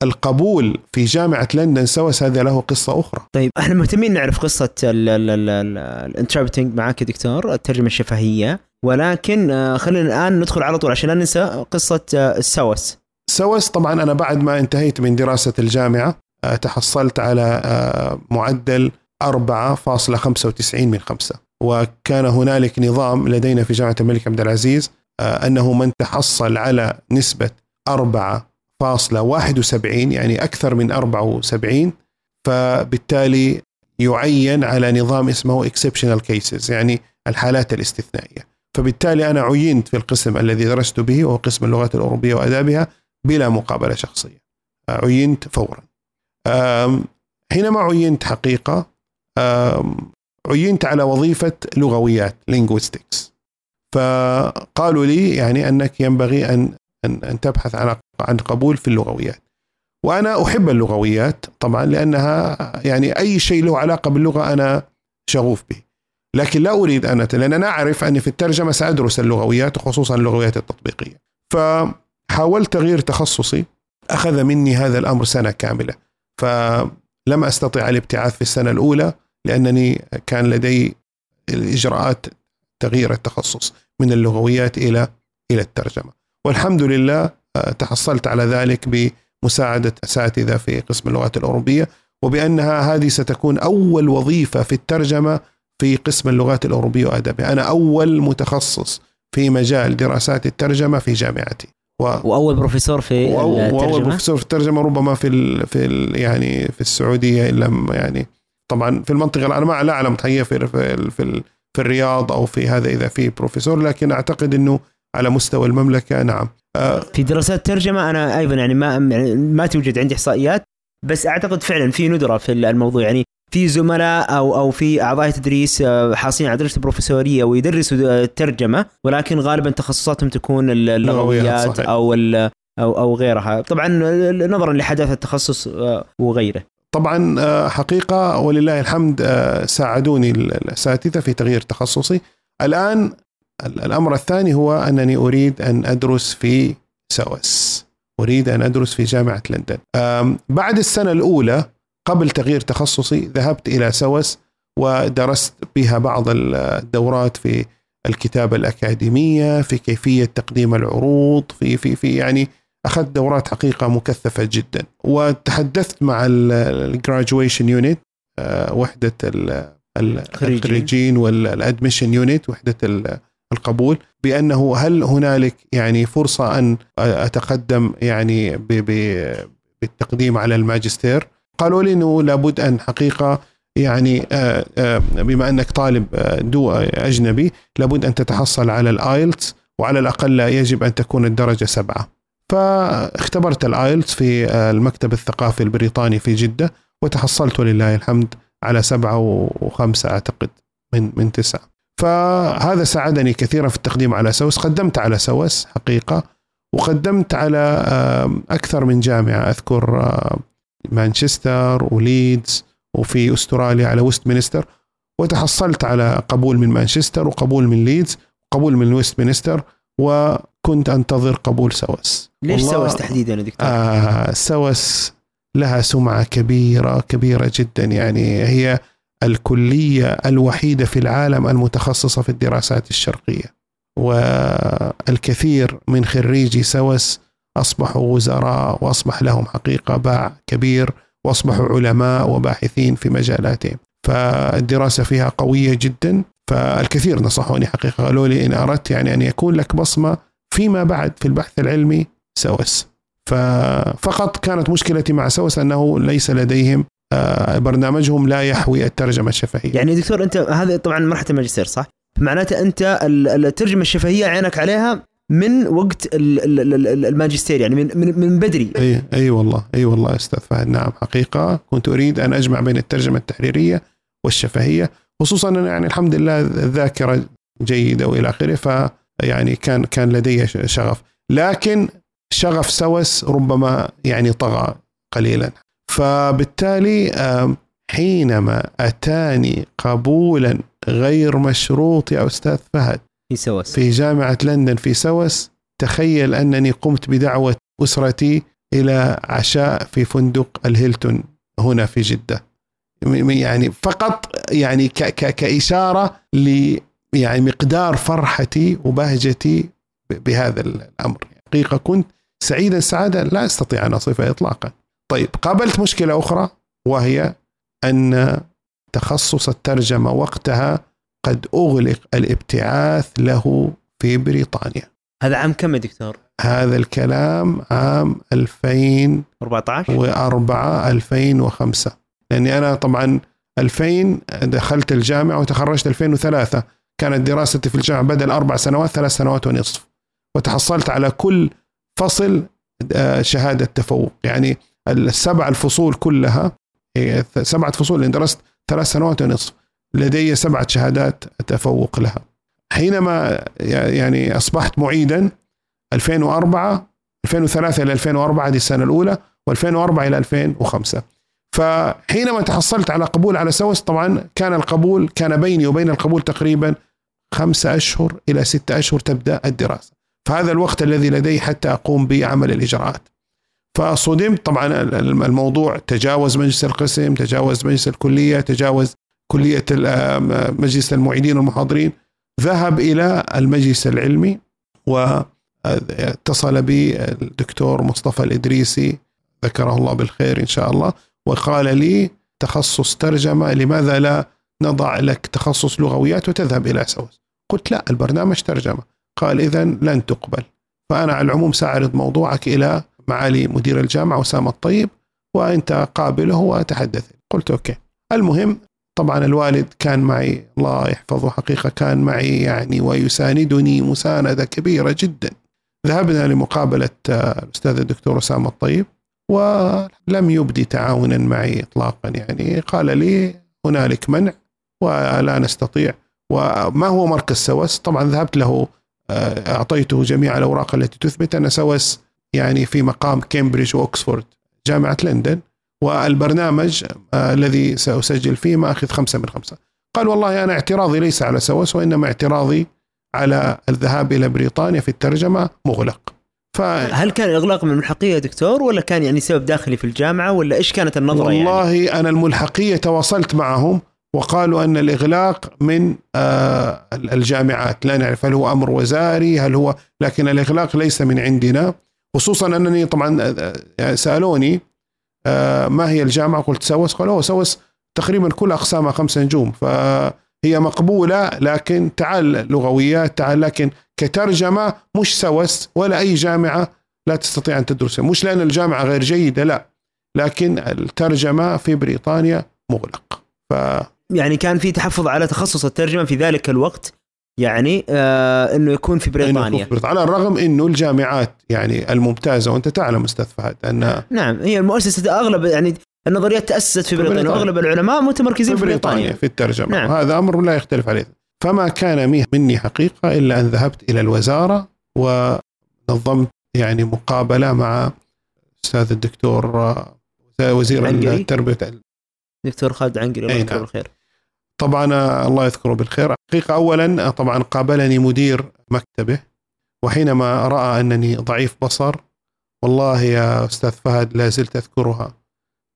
القبول في جامعة لندن SOAS هذا له قصة أخرى. طيب إحنا مهتمين نعرف قصة ال interpreting معك دكتور الترجمة الشفهية. ولكن آه، خلينا الآن ندخل على طول عشان لا ننسى قصة آه، ال SOAS. SOAS طبعا أنا بعد ما انتهيت من دراسة الجامعة آه، تحصلت على معدل 4.95 من خمسة. وكان هنالك نظام لدينا في جامعة الملك عبد العزيز أنه من تحصل على نسبة 4.71 يعني أكثر من 74 فبالتالي يعين على نظام اسمه exceptional cases يعني الحالات الاستثنائية. فبالتالي أنا عينت في القسم الذي درست به وهو قسم اللغات الأوروبية وأدابها بلا مقابلة شخصية. عينت فورا. حينما عينت حقيقة عينت على وظيفة لغويات linguistics. فقالوا لي يعني أنك ينبغي أن أن, أن تبحث عن عن قبول في اللغويات. وأنا أحب اللغويات طبعا لأنها يعني أي شيء له علاقة باللغة أنا شغوف به. لكن لا أريد أن لأن أنا أعرف أني في الترجمة سأدرس اللغويات وخصوصا اللغويات التطبيقية. فحاولت تغيير تخصصي. أخذ مني هذا الأمر سنة كاملة. فلم أستطع الابتعاث في السنة الأولى. لأنني كان لدي الإجراءات تغيير التخصص من اللغويات إلى إلى الترجمة. والحمد لله آه، تحصلت على ذلك بمساعدة أساتذة في قسم اللغات الأوروبية وبأنها هذه ستكون أول وظيفة في الترجمة في قسم اللغات الأوروبية وأدبها أنا أول متخصص في مجال دراسات الترجمة في جامعتي. و... وأول بروفيسور في الترجمه وأول بروفيسور في الترجمة ربما في ال... في ال... يعني في السعودية الا يعني طبعا في المنطقة أنا ما لا أعلم في في في, في, الرياض أو في هذا إذا في بروفيسور لكن أعتقد إنه على مستوى المملكة نعم. آه، في دراسات ترجمة أنا أيضا يعني ما ما توجد عندي إحصائيات بس أعتقد فعلا في ندرة في الموضوع. يعني في زملاء أو أو في أعضاء تدريس آه، حاصلين على درجة البروفيسوريه ويدرسوا الترجمه ولكن غالبا تخصصاتهم تكون اللغويات أو أو أو غيرها. طبعا نظرا لحداثة التخصص آه، وغيره. طبعا حقيقة ولله الحمد ساعدوني الأساتذة في تغيير تخصصي. الآن الأمر الثاني هو أنني أريد أن أدرس في سوس أريد أن أدرس في جامعة لندن. بعد السنة الأولى قبل تغيير تخصصي ذهبت إلى سوس ودرست بها بعض الدورات في الكتابة الأكاديمية في كيفية تقديم العروض في في في يعني أخذت دورات حقيقة مكثفة جدا. وتحدثت مع ال graduation unit آه، وحدة الخريجين. وال admission unit وحدة القبول بأنه هل هنالك يعني فرصة أن أتقدم يعني بالتقديم على الماجستير؟ قالوا لي إنه لابد أن حقيقة يعني آه، آه، بما أنك طالب دو أجنبي لابد أن تتحصل على ال IELTS وعلى الأقل يجب أن تكون الدرجة سبعة. فاختبرت ال IELTS في المكتب الثقافي البريطاني في جدة وتحصلت ولله الحمد على سبعة وخمسة أعتقد من من تسعة. فهذا ساعدني كثيرا في التقديم على سوس قدمت على سوس حقيقة وقدمت على أكثر من جامعة. أذكر مانشستر وليدز وفي أستراليا على ويست مينستر وتحصلت على قبول من مانشستر وقبول من ليدز وقبول من ويست مينستر وكنت أنتظر قبول سوس ليش سوس تحديدا يا دكتور؟ آه سوس لها سمعة كبيرة كبيرة جدا. يعني هي الكلية الوحيدة في العالم المتخصصة في الدراسات الشرقية. والكثير من خريجي سوس أصبحوا وزراء وأصبح لهم حقيقة باع كبير وأصبحوا علماء وباحثين في مجالاتهم. فالدراسة فيها قوية جدا. فالكثير نصحوني حقيقة قالوا لي إن أردت يعني أن يكون لك بصمة فيما بعد في البحث العلمي سوس. ففقط كانت مشكلتي مع سوس أنه ليس لديهم آه، برنامجهم لا يحوي الترجمة الشفهية. يعني دكتور أنت هذا طبعا مرحلة الماجستير صح؟ معناته أنت الترجمة الشفهية عينك عليها من وقت الماجستير يعني من من, من بدري. أي أي والله أي والله أستاذ فهد. نعم حقيقة. كنت أريد أن أجمع بين الترجمة التحريرية والشفهية خصوصا أن يعني الحمد لله الذاكره جيدة وإلى آخره ف يعني كان كان لدي شغف. لكن شغف سوس ربما يعني طغى قليلا. فبالتالي حينما أتاني قبولا غير مشروط يا أستاذ فهد في سوس. في جامعة لندن في سوس تخيل أنني قمت بدعوة أسرتي إلى عشاء في فندق الهيلتون هنا في جدة. يعني فقط يعني ك ك كإشارة ل يعني مقدار فرحتي وبهجتي بهذا الأمر. حقيقة كنت سعيدا سعاده لا استطيع أن اصفها اطلاقا. طيب قابلت مشكلة أخرى وهي أن تخصص الترجمة وقتها قد أغلق الابتعاث له في بريطانيا. هذا عام كم يا دكتور؟ هذا الكلام عام 2014 و4 2005 لأني أنا طبعا 2000 دخلت الجامعة وتخرجت 2003 كانت دراستي في الجامعة بدل أربع سنوات ثلاث سنوات ونصف. وتحصلت على كل فصل آه، شهادة تفوق. يعني السبع الفصول كلها سبعة فصول لأن درست ثلاث سنوات ونصف لدي سبعة شهادات تفوق لها. حينما يعني أصبحت معيدا 2004 2003 إلى 2004 هذه السنة الأولى و2004 إلى 2005 فحينما تحصلت على قبول على سوس طبعا كان القبول كان بيني وبين القبول تقريبا خمسة أشهر إلى ستة أشهر تبدأ الدراسة. فهذا الوقت الذي لدي حتى أقوم بعمل الإجراءات. فصدمت طبعا الموضوع تجاوز مجلس القسم تجاوز مجلس الكلية تجاوز كلية مجلس المعيدين والمحاضرين. ذهب إلى المجلس العلمي واتصل بي الدكتور مصطفى الإدريسي ذكره الله بالخير إن شاء الله وقال لي تخصص ترجمة لماذا لا نضع لك تخصص لغويات وتذهب إلى سوس قلت لا البرنامج ترجمة. قال إذا لن تقبل. فأنا على العموم سأعرض موضوعك إلى معالي مدير الجامعة أسامة الطيب وأنت قابله وتحدث. قلت أوكي. المهم طبعا الوالد كان معي الله يحفظه حقيقة كان معي يعني ويساندني مساندة كبيرة جدا. ذهبنا لمقابلة الأستاذ الدكتور أسامة الطيب ولم يبدي تعاونا معي اطلاقا يعني. قال لي هنالك منع ولا نستطيع. وما هو مركز سوس؟ طبعا ذهبت له آه، أعطيته جميع الأوراق التي تثبت. ان سوس يعني في مقام كامبريدج وأكسفورد جامعة لندن والبرنامج آه، الذي سأسجل فيه ما أخذ خمسة من خمسة. قال والله أنا اعتراضي ليس على سوس وإنما اعتراضي على الذهاب إلى بريطانيا في الترجمة مغلق. ف... هل كان الإغلاق من الملحقية دكتور ولا كان يعني سبب داخلي في الجامعة ولا إيش كانت النظرة والله يعني؟ والله أنا الملحقية تواصلت معهم وقالوا أن الإغلاق من آه الجامعات. لا نعرف هل هو أمر وزاري هل هو لكن الإغلاق ليس من عندنا. خصوصا أنني طبعا آه، يعني سألوني آه ما هي الجامعة؟ قلت سوس. قالوا سوس تقريبا كل أقسامها خمسة نجوم فهي مقبولة لكن تعال لغويات تعال لكن كترجمة مش سوس ولا أي جامعة لا تستطيع أن تدرسها. مش لأن الجامعة غير جيدة لا لكن الترجمة في بريطانيا مغلق. ف يعني كان في تحفظ على تخصص الترجمة في ذلك الوقت يعني آه إنه يكون في بريطانيا على الرغم إنه الجامعات يعني الممتازة وأنت تعلم أستاذ فهد أن نعم هي المؤسسة أغلب يعني النظريات تأسست في بريطانيا. وأغلب العلماء متمركزين في بريطانيا, في, بريطانيا في الترجمة نعم. هذا أمر لا يختلف عليه فما كان مني حقيقة إلا أن ذهبت إلى الوزارة ونظمت يعني مقابلة مع أستاذ الدكتور وزير عنقري؟ التربية دكتور خالد عنقري الله يذكره نعم. بالخير طبعا آه، الله يذكره بالخير. حقيقة أولا آه، طبعا قابلني مدير مكتبه وحينما رأى أنني ضعيف بصر والله يا أستاذ فهد لا زلت أذكرها.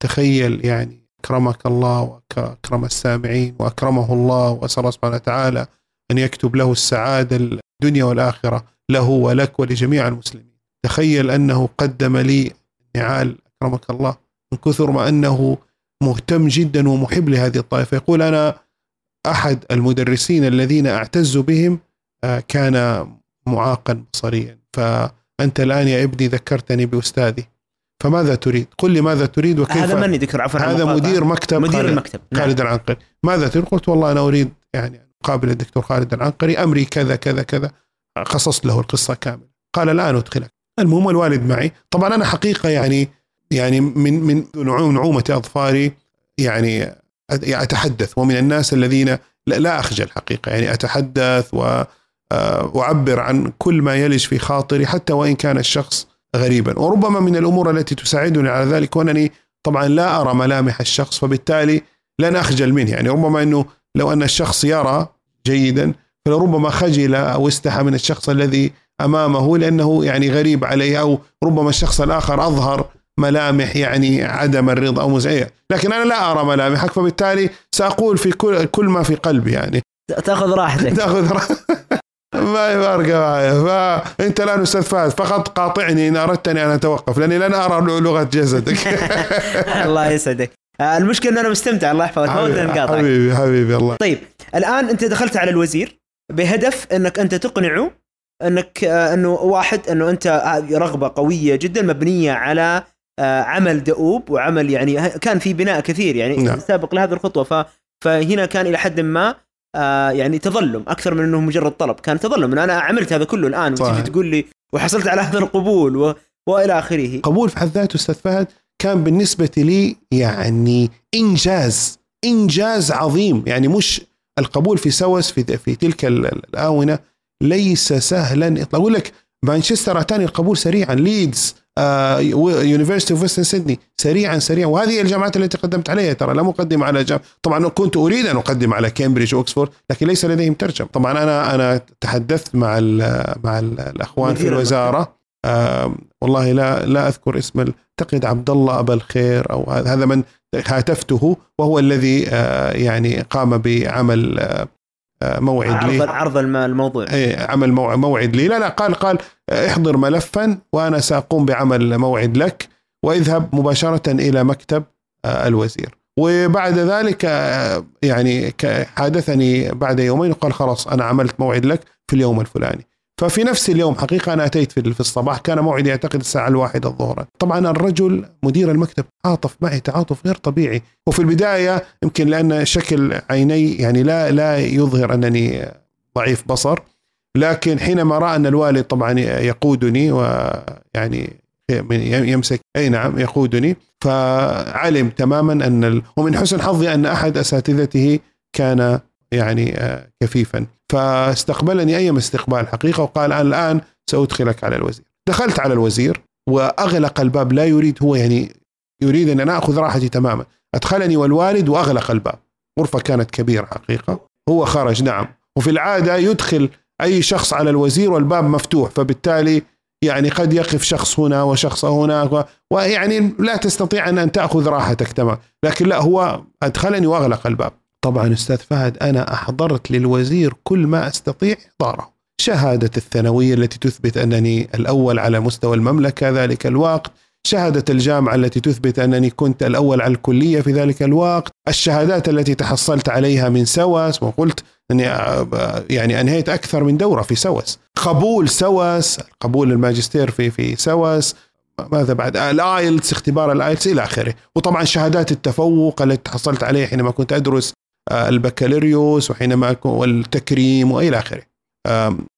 تخيل يعني أكرمك الله وأكرم السامعين وأكرمه الله وأسأل الله سبحانه وتعالى أن يكتب له السعادة الدنيا والآخرة له ولك ولجميع المسلمين. تخيل أنه قدم لي نعال أكرمك الله من كثر ما أنه مهتم جدا ومحب لهذه الطائفة. يقول أنا أحد المدرسين الذين أعتز بهم آه، كان معاقا بصريا. فأنت الآن يا ابني ذكرتني بأستاذي. فماذا تريد؟ قل لي ماذا تريد وكيف هذا مني دكتور عفوا هذا. مدير مكتب مدير خالد- المكتب نعم. خالد العنقري. ماذا تريد؟ قلت والله أنا أريد يعني أن أقابل الدكتور خالد العنقري أمري كذا كذا كذا. قصصت له القصة كاملة. قال الآن أدخلك. المهم الوالد معي. طبعا أنا حقيقة يعني يعني من من نعوم نعومة أظفاري يعني أتحدث ومن الناس الذين لا, أخجل الحقيقة يعني أتحدث وأعبر عن كل ما يلج في خاطري حتى وإن كان الشخص غريبا. وربما من الأمور التي تساعدني على ذلك وأنني طبعا لا أرى ملامح الشخص فبالتالي لن أخجل منه. يعني ربما أنه لو أن الشخص يرى جيدا فلربما خجل أو استحى من الشخص الذي أمامه لأنه يعني غريب عليه أو ربما الشخص الآخر أظهر ملامح يعني عدم الرضا أو مزعجة، لكن أنا لا أرى ملامحك فبالتالي سأقول في كل كل ما في قلبي يعني. تأخذ راحتك. (laughs) تأخذ ما يفرق معي فانت الان أستاذ فهد فقط قاطعني إن أردتني أن أتوقف لأني لن أرى لغه جسدك. (laughs) (laughs) الله يسعدك. المشكلة إن أنا مستمتع. الله يحفظك. ما ودنا نقاطعك حبيبي حبيبي الله. طيب الآن أنت دخلت على الوزير بهدف أنك أنت تقنعه أنك أنه واحد أنه أنت رغبة قوية جدا مبنية على عمل دؤوب وعمل يعني كان في بناء كثير يعني نعم. سابق لهذه الخطوة. ف فهنا كان إلى حد ما يعني تظلم أكثر من إنه مجرد طلب. كان تظلم ان أنا عملت هذا كله الآن وتجي تقول لي وحصلت على هذا القبول و... وإلى آخره. قبول في حد ذاته أستاذ فهد كان بالنسبة لي يعني إنجاز إنجاز عظيم. يعني مش القبول في سوس في في تلك الآونة ليس سهلا أقول لك مانشستر اتاني القبول سريعا. ليدز University of Western Sydney سريعا سريعا. وهذه الجامعات التي قدمت عليها ترى لم اقدم على جامعة طبعا كنت أريد أن أقدم على كامبريدج واكسفورد لكن ليس لديهم ترجم طبعا أنا أنا تحدثت مع ال مع ال الأخوان في الوزارة. آه والله لا لا أذكر اسم أعتقد عبد الله أبا الخير أو هذا من هاتفته وهو الذي آه يعني قام بعمل آه موعد عرض لي. عرض الموضوع. اي عمل موعد لي. لا لا قال قال احضر ملفا وأنا سأقوم بعمل موعد لك واذهب مباشرة إلى مكتب الوزير. وبعد ذلك يعني حادثني بعد يومين وقال خلاص أنا عملت موعد لك في اليوم الفلاني. ففي نفس اليوم حقيقة أنا أتيت في الصباح كان موعدي أعتقد الساعة الواحدة الظهر طبعا الرجل مدير المكتب تعاطف معي تعاطف غير طبيعي وفي البداية يمكن لأن شكل عيني يعني لا لا يظهر أنني ضعيف بصر لكن حينما رأى أن الوالد طبعا يقودني ويعني يمسك أي نعم يقودني فعلم تماما أن. ومن حسن حظي أن أحد أساتذته كان يعني كفيفا. فاستقبلني أيما استقبال حقيقة وقال أنا الآن سأدخلك على الوزير. دخلت على الوزير وأغلق الباب. لا يريد هو يعني يريد أن أنا أخذ راحتي تماما. أدخلني والوالد وأغلق الباب. غرفة كانت كبيرة حقيقة. هو خرج نعم. وفي العادة يدخل أي شخص على الوزير والباب مفتوح. فبالتالي يعني قد يقف شخص هنا وشخص هناك. ويعني لا تستطيع أن تأخذ راحتك تمام لكن لا هو أدخلني وأغلق الباب. طبعا أستاذ فهد أنا أحضرت للوزير كل ما أستطيع احضاره شهادة الثانوية التي تثبت أنني الأول على مستوى المملكة ذلك الوقت. شهادة الجامعة التي تثبت أنني كنت الأول على الكلية في ذلك الوقت. الشهادات التي تحصلت عليها من سوس وقلت أني يعني أنهيت أكثر من دورة في سوس. قبول سوس قبول الماجستير في في سوس. ماذا بعد؟ ال IELTS اختبار ال IELTS إلى آخره. وطبعا شهادات التفوق التي تحصلت عليها حينما كنت أدرس البكالوريوس وحينما والتكريم وإلى آخره.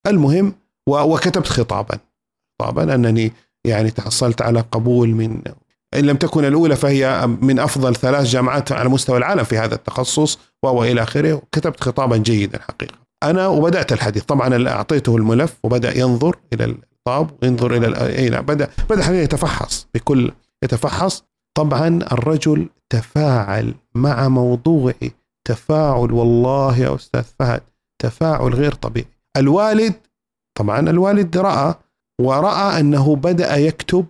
المهم وكتبت خطابا. خطابا أنني يعني تحصلت على قبول من إن لم تكن الأولى فهي من أفضل ثلاث جامعات على مستوى العالم في هذا التخصص وإلى آخره. وكتبت خطابا جيدا حقيقة. أنا وبدأت الحديث. طبعا أعطيته الملف وبدأ ينظر إلى الخطاب وينظر إلى أي نعم. بدا بدأ حقيقة يتفحص بكل يتفحص. طبعا الرجل تفاعل مع موضوعي تفاعل والله يا أستاذ فهد تفاعل غير طبيعي. الوالد طبعا الوالد رأى ورأى أنه بدأ يكتب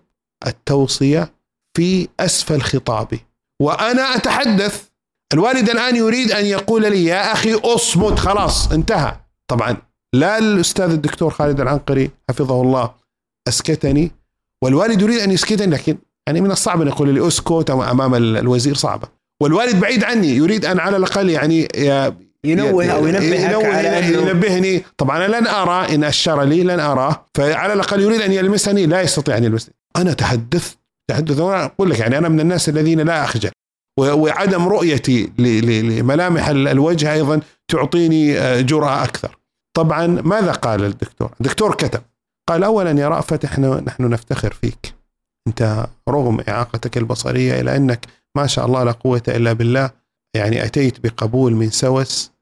التوصية في أسفل خطابي وأنا أتحدث. الوالد الآن يريد أن يقول لي يا أخي أصمت خلاص انتهى. طبعا لا الأستاذ الدكتور خالد العنقري حفظه الله أسكتني. والوالد يريد أن يسكتني لكن يعني من الصعب أن يقول لي أسكت أمام الوزير صعبة. والوالد بعيد عني يريد أن على الأقل يعني ينوه أو ينبهك ينوه على أنه ينبهني. طبعا أنا لن أرى إن اشار لي لن اراه فعلى الأقل يريد أن يلمسني لا يستطيع أن يلمسني. أنا تحدثت تحدث. وأنا أقول لك يعني أنا من الناس الذين لا أخجل. وعدم رؤيتي لملامح ال- الوجه أيضا تعطيني آه، جرأة أكثر. طبعا ماذا قال الدكتور؟ الدكتور كتب. قال اولا يا رأفت إحنا نحن نفتخر فيك. أنت رغم إعاقتك البصرية الا أنك ما شاء الله لا قوة إلا بالله. يعني أتيت بقبول من سوس.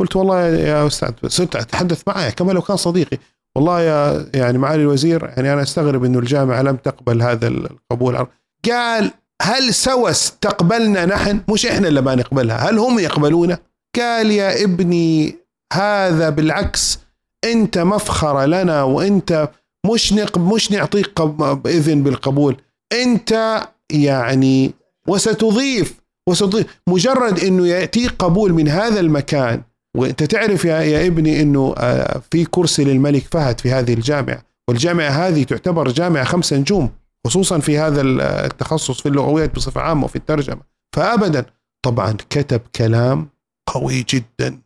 قلت والله يا أستاذ صرت أتحدث معه كما لو كان صديقي. والله يا يعني معالي الوزير يعني أنا أستغرب إنه الجامعة لم تقبل هذا القبول. قال هل سوس تقبلنا نحن؟ مش إحنا اللي ما نقبلها هل هم يقبلونا؟ قال يا ابني هذا بالعكس أنت مفخرة لنا وأنت مش مش نعطيك إذن بالقبول. أنت يعني وستضيف وستضيف. مجرد إنه ياتيك قبول من هذا المكان. وأنت تعرف يا يا ابني إنه آه، في كرسي للملك فهد في هذه الجامعة. والجامعة هذه تعتبر جامعة خمس نجوم خصوصا في هذا التخصص في اللغويات بصفة عامة وفي الترجمة. فابدا طبعا كتب كلام قوي جدا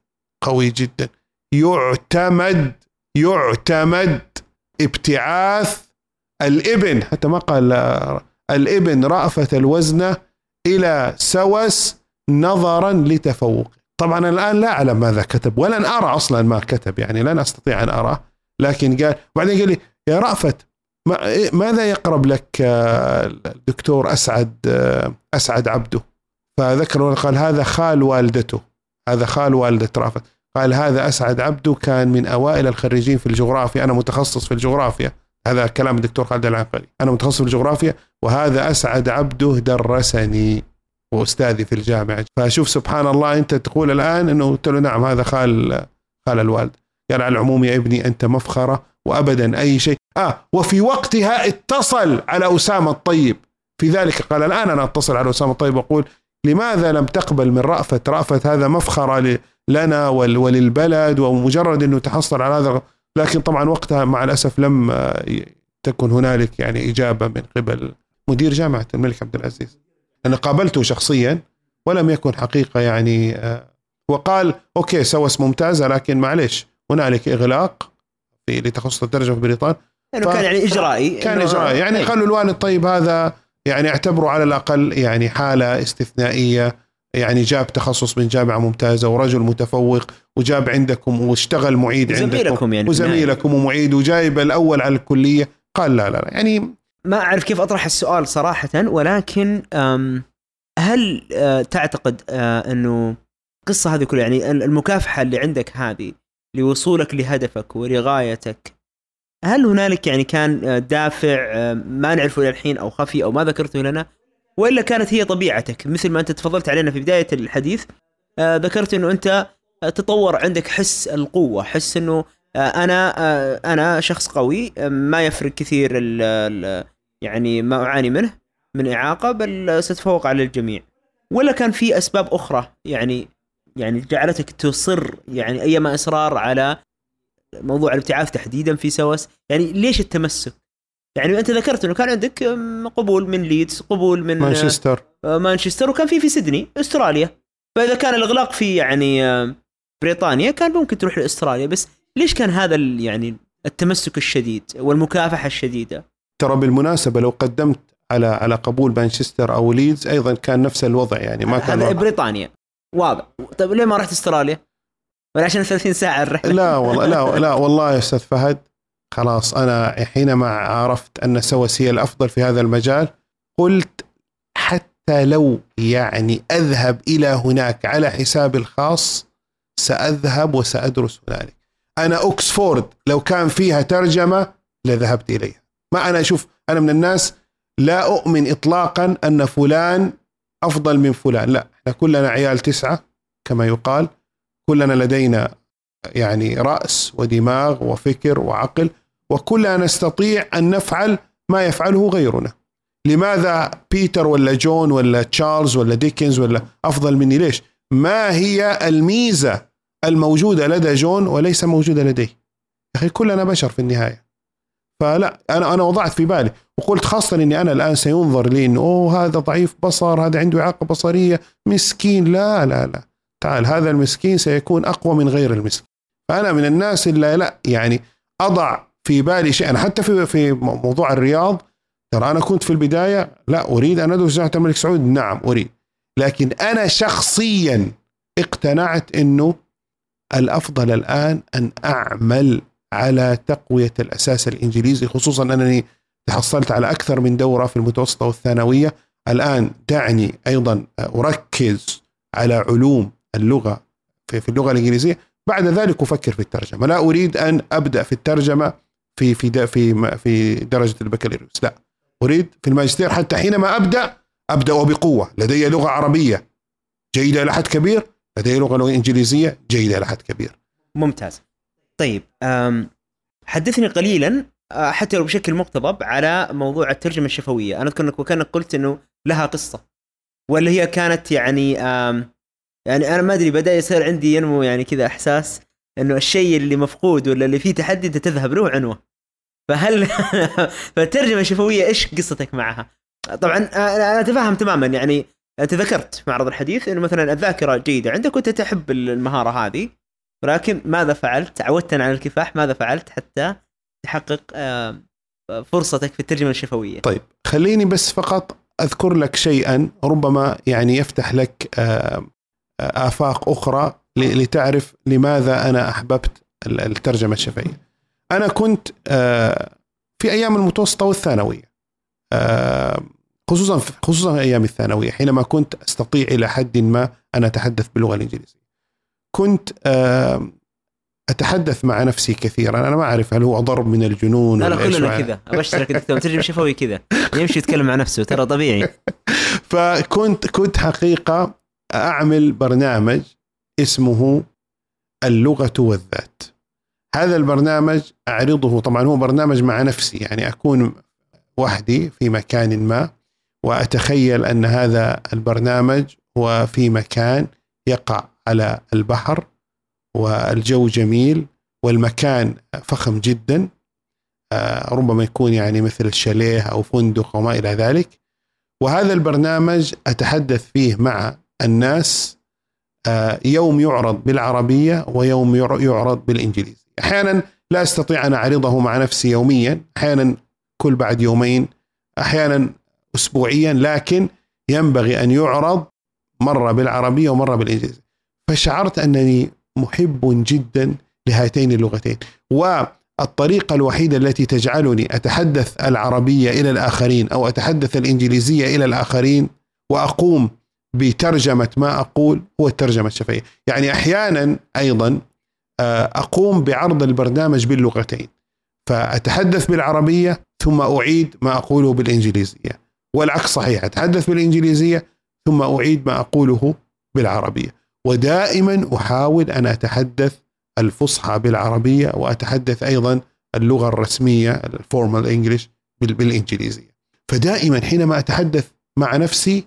قوي جدا. يعتمد يعتمد ابتعاث الإبن. حتى ما قال آه، الإبن رأفة الوزنة إلى سوس نظرا لتفوق. طبعا الآن لا أعلم ماذا كتب ولن أرى أصلا ما كتب يعني لن أستطيع أن أراه لكن قال بعدين قال لي يا رأفت إيه- ماذا يقرب لك آه، الدكتور أسعد آه، أسعد عبده؟ فذكر قال هذا خال والدته هذا خال والدة رأفت. قال هذا أسعد عبده كان من أوائل الخريجين في الجغرافيا أنا متخصص في الجغرافيا. هذا كلام الدكتور خالد العنقري أنا متخصص في الجغرافيا وهذا أسعد عبده درسني وأستاذي في الجامعة. فشوف سبحان الله أنت تقول الآن أنه قلت له نعم هذا خال خال الوالد. قال على العموم يا ابني أنت مفخرة وأبدا أي شيء. آه وفي وقتها اتصل على أسامة الطيب. في ذلك قال الآن أنا أتصل على أسامة الطيب وأقول لماذا لم تقبل من رأفت؟ رأفت هذا مفخرة لنا ول- وللبلد ومجرد أنه تحصل على هذا لكن طبعا وقتها مع الأسف لم آه، تكن هنالك يعني إجابة من قبل مدير جامعة الملك عبد العزيز. أنا قابلته شخصيا ولم يكن حقيقة يعني آه، وقال أوكي سوس ممتازة لكن معلش هنالك إغلاق في لتخصص الترجمة في بريطانيا انه ف- كان يعني إجرائي. كان إجرائي. يعني إيه. قالوا الوالد طيب هذا يعني اعتبروا على الأقل يعني حالة استثنائية. يعني جاب تخصص من جامعة ممتازة ورجل متفوق وجاب عندكم واشتغل معيد عندكم زميلكم يعني. وزميلكم ومعيد وجايب الأول على الكلية قال لا لا لا يعني ما أعرف كيف أطرح السؤال صراحة ولكن هل أه، تعتقد أه، أنه القصة هذه كلها يعني المكافحة اللي عندك هذه لوصولك لهدفك ولغايتك هل هنالك يعني كان أه، دافع ما نعرفه إلى الحين أو خفي أو ما ذكرته لنا وإلا كانت هي طبيعتك مثل ما أنت تفضلت علينا في بداية الحديث أه، ذكرت إنه أنت أه، تطور عندك حس القوة حس إنه أه، أنا أنا شخص قوي ما يفرق كثير ال ال يعني ما أعاني منه من إعاقة بل ستفوق على الجميع. ولا كان في أسباب أخرى يعني يعني جعلتك تصر يعني أيما إصرار على موضوع الابتعاث تحديدا في سوس؟ يعني ليش التمسك؟ يعني انت ذكرت انه كان عندك قبول من ليدز قبول من مانشستر. آه، مانشستر وكان في في سيدني استراليا. فإذا كان الإغلاق في يعني آه، بريطانيا كان ممكن تروح لأستراليا. بس ليش كان هذا يعني التمسك الشديد والمكافحة الشديدة؟ ترى بالمناسبة لو قدمت على على قبول مانشستر أو ليدز أيضا كان نفس الوضع يعني ما كان هذا. بريطانيا. واضح. طيب ليه ما رحت إستراليا؟ ولا عشان 30 ساعة الرحلة. لا والله لا لا والله يا أستاذ فهد. خلاص أنا حينما عرفت أن سوس هي الأفضل في هذا المجال قلت حتى لو يعني أذهب إلى هناك على حسابي الخاص سأذهب وسأدرس هنالك. أنا اوكسفورد لو كان فيها ترجمة لذهبت إليها. ما أنا أشوف أنا من الناس لا أؤمن اطلاقا أن فلان أفضل من فلان. لا إحنا كلنا عيال تسعة كما يقال. كلنا لدينا يعني رأس ودماغ وفكر وعقل. وكلنا نستطيع أن نفعل ما يفعله غيرنا. لماذا بيتر ولا جون ولا تشارلز ولا ديكنز ولا أفضل مني؟ ليش؟ ما هي الميزة الموجودة لدى جون وليس موجودة لدي يا أخي كلنا بشر في النهاية. فلا أنا أنا وضعت في بالي وقلت خاصة إني أنا الآن سينظر لي إنه أوه هذا ضعيف بصر هذا عنده إعاقة بصرية مسكين. لا لا لا. تعال هذا المسكين سيكون أقوى من غير المسكين. فأنا من الناس اللي لا يعني أضع في بالي شيء. أنا حتى في في موضوع الرياض ترى أنا كنت في البداية لا أريد أن أدرس جامعة الملك سعود. نعم أريد. لكن أنا شخصيا اقتنعت إنه الأفضل الآن أن أعمل على تقوية الأساس الإنجليزي خصوصا أنني تحصلت على أكثر من دورة في المتوسطة والثانوية. الآن دعني أيضا أركز على علوم اللغة في اللغة الإنجليزية. بعد ذلك أفكر في الترجمة. لا أريد أن أبدأ في الترجمة في في في في درجة البكالوريوس. لا. أريد في الماجستير حتى حينما أبدأ أبدأ بقوه لدي لغة عربية جيدة إلى حد كبير. لدي لغة إنجليزية جيدة إلى حد كبير. ممتاز. طيب حدثني قليلا آه، حتى لو بشكل مقتضب على موضوع الترجمة الشفوية. أنا أذكر انك وكأنك قلت إنه لها قصة. ولا هي كانت يعني يعني أنا ما أدري بدأ يصير عندي ينمو يعني كذا إحساس إنه الشيء اللي مفقود ولا اللي فيه تحدي أنت تذهب له عنوة. فهل (laughs) فالترجمه الشفويه إيش قصتك معها؟ طبعا أنا اتفهم تماما يعني أنت ذكرت في معرض الحديث إنه مثلا الذاكرة جيدة عندك وأنت تحب المهارة هذه ولكن ماذا فعلت؟ عودتنا على الكفاح ماذا فعلت حتى تحقق فرصتك في الترجمة الشفوية؟ طيب خليني بس فقط أذكر لك شيئا ربما يعني يفتح لك آفاق أخرى لتعرف لماذا أنا أحببت الترجمة الشفهيه. أنا كنت آه، في أيام المتوسطة والثانوية آه، خصوصا خصوصا أيام الثانوية حينما كنت أستطيع إلى حد ما أن أتحدث باللغة الإنجليزية. كنت آه، أتحدث مع نفسي كثيرا. أنا ما أعرف هل هو ضرب من الجنون لا لا كلنا كذا. أبشرك دكتور ترجم شفوي كذا. يمشي يتكلم مع نفسه ترى طبيعي. (laughs) فكنت كنت حقيقة أعمل برنامج اسمه اللغة والذات. هذا البرنامج أعرضه طبعا هو برنامج مع نفسي يعني أكون وحدي في مكان ما وأتخيل أن هذا البرنامج هو في مكان يقع على البحر والجو جميل والمكان فخم جدا آه، ربما يكون يعني مثل شاليه أو فندق أو ما إلى ذلك. وهذا البرنامج أتحدث فيه مع الناس آه، يوم يعرض بالعربية ويوم يعرض بالانجليزي أحيانا لا أستطيع أن أعرضه مع نفسي يوميا أحيانا كل بعد يومين أحيانا اسبوعيا لكن ينبغي أن يعرض مرة بالعربية ومرة بالإنجليزية. فشعرت أنني محب جدا لهاتين اللغتين والطريقة الوحيدة التي تجعلني أتحدث العربية إلى الآخرين أو أتحدث الإنجليزية إلى الآخرين وأقوم بترجمة ما أقول هو الترجمة الشفهية. يعني أحيانا أيضا أقوم بعرض البرنامج باللغتين. فأتحدث بالعربية ثم أعيد ما أقوله بالإنجليزية. والعكس صحيح أتحدث بالإنجليزية ثم أعيد ما أقوله بالعربية. ودائما أحاول أن أتحدث الفصحى بالعربية وأتحدث أيضا اللغة الرسمية الفورمال انجلش بالإنجليزية. فدائما حينما أتحدث مع نفسي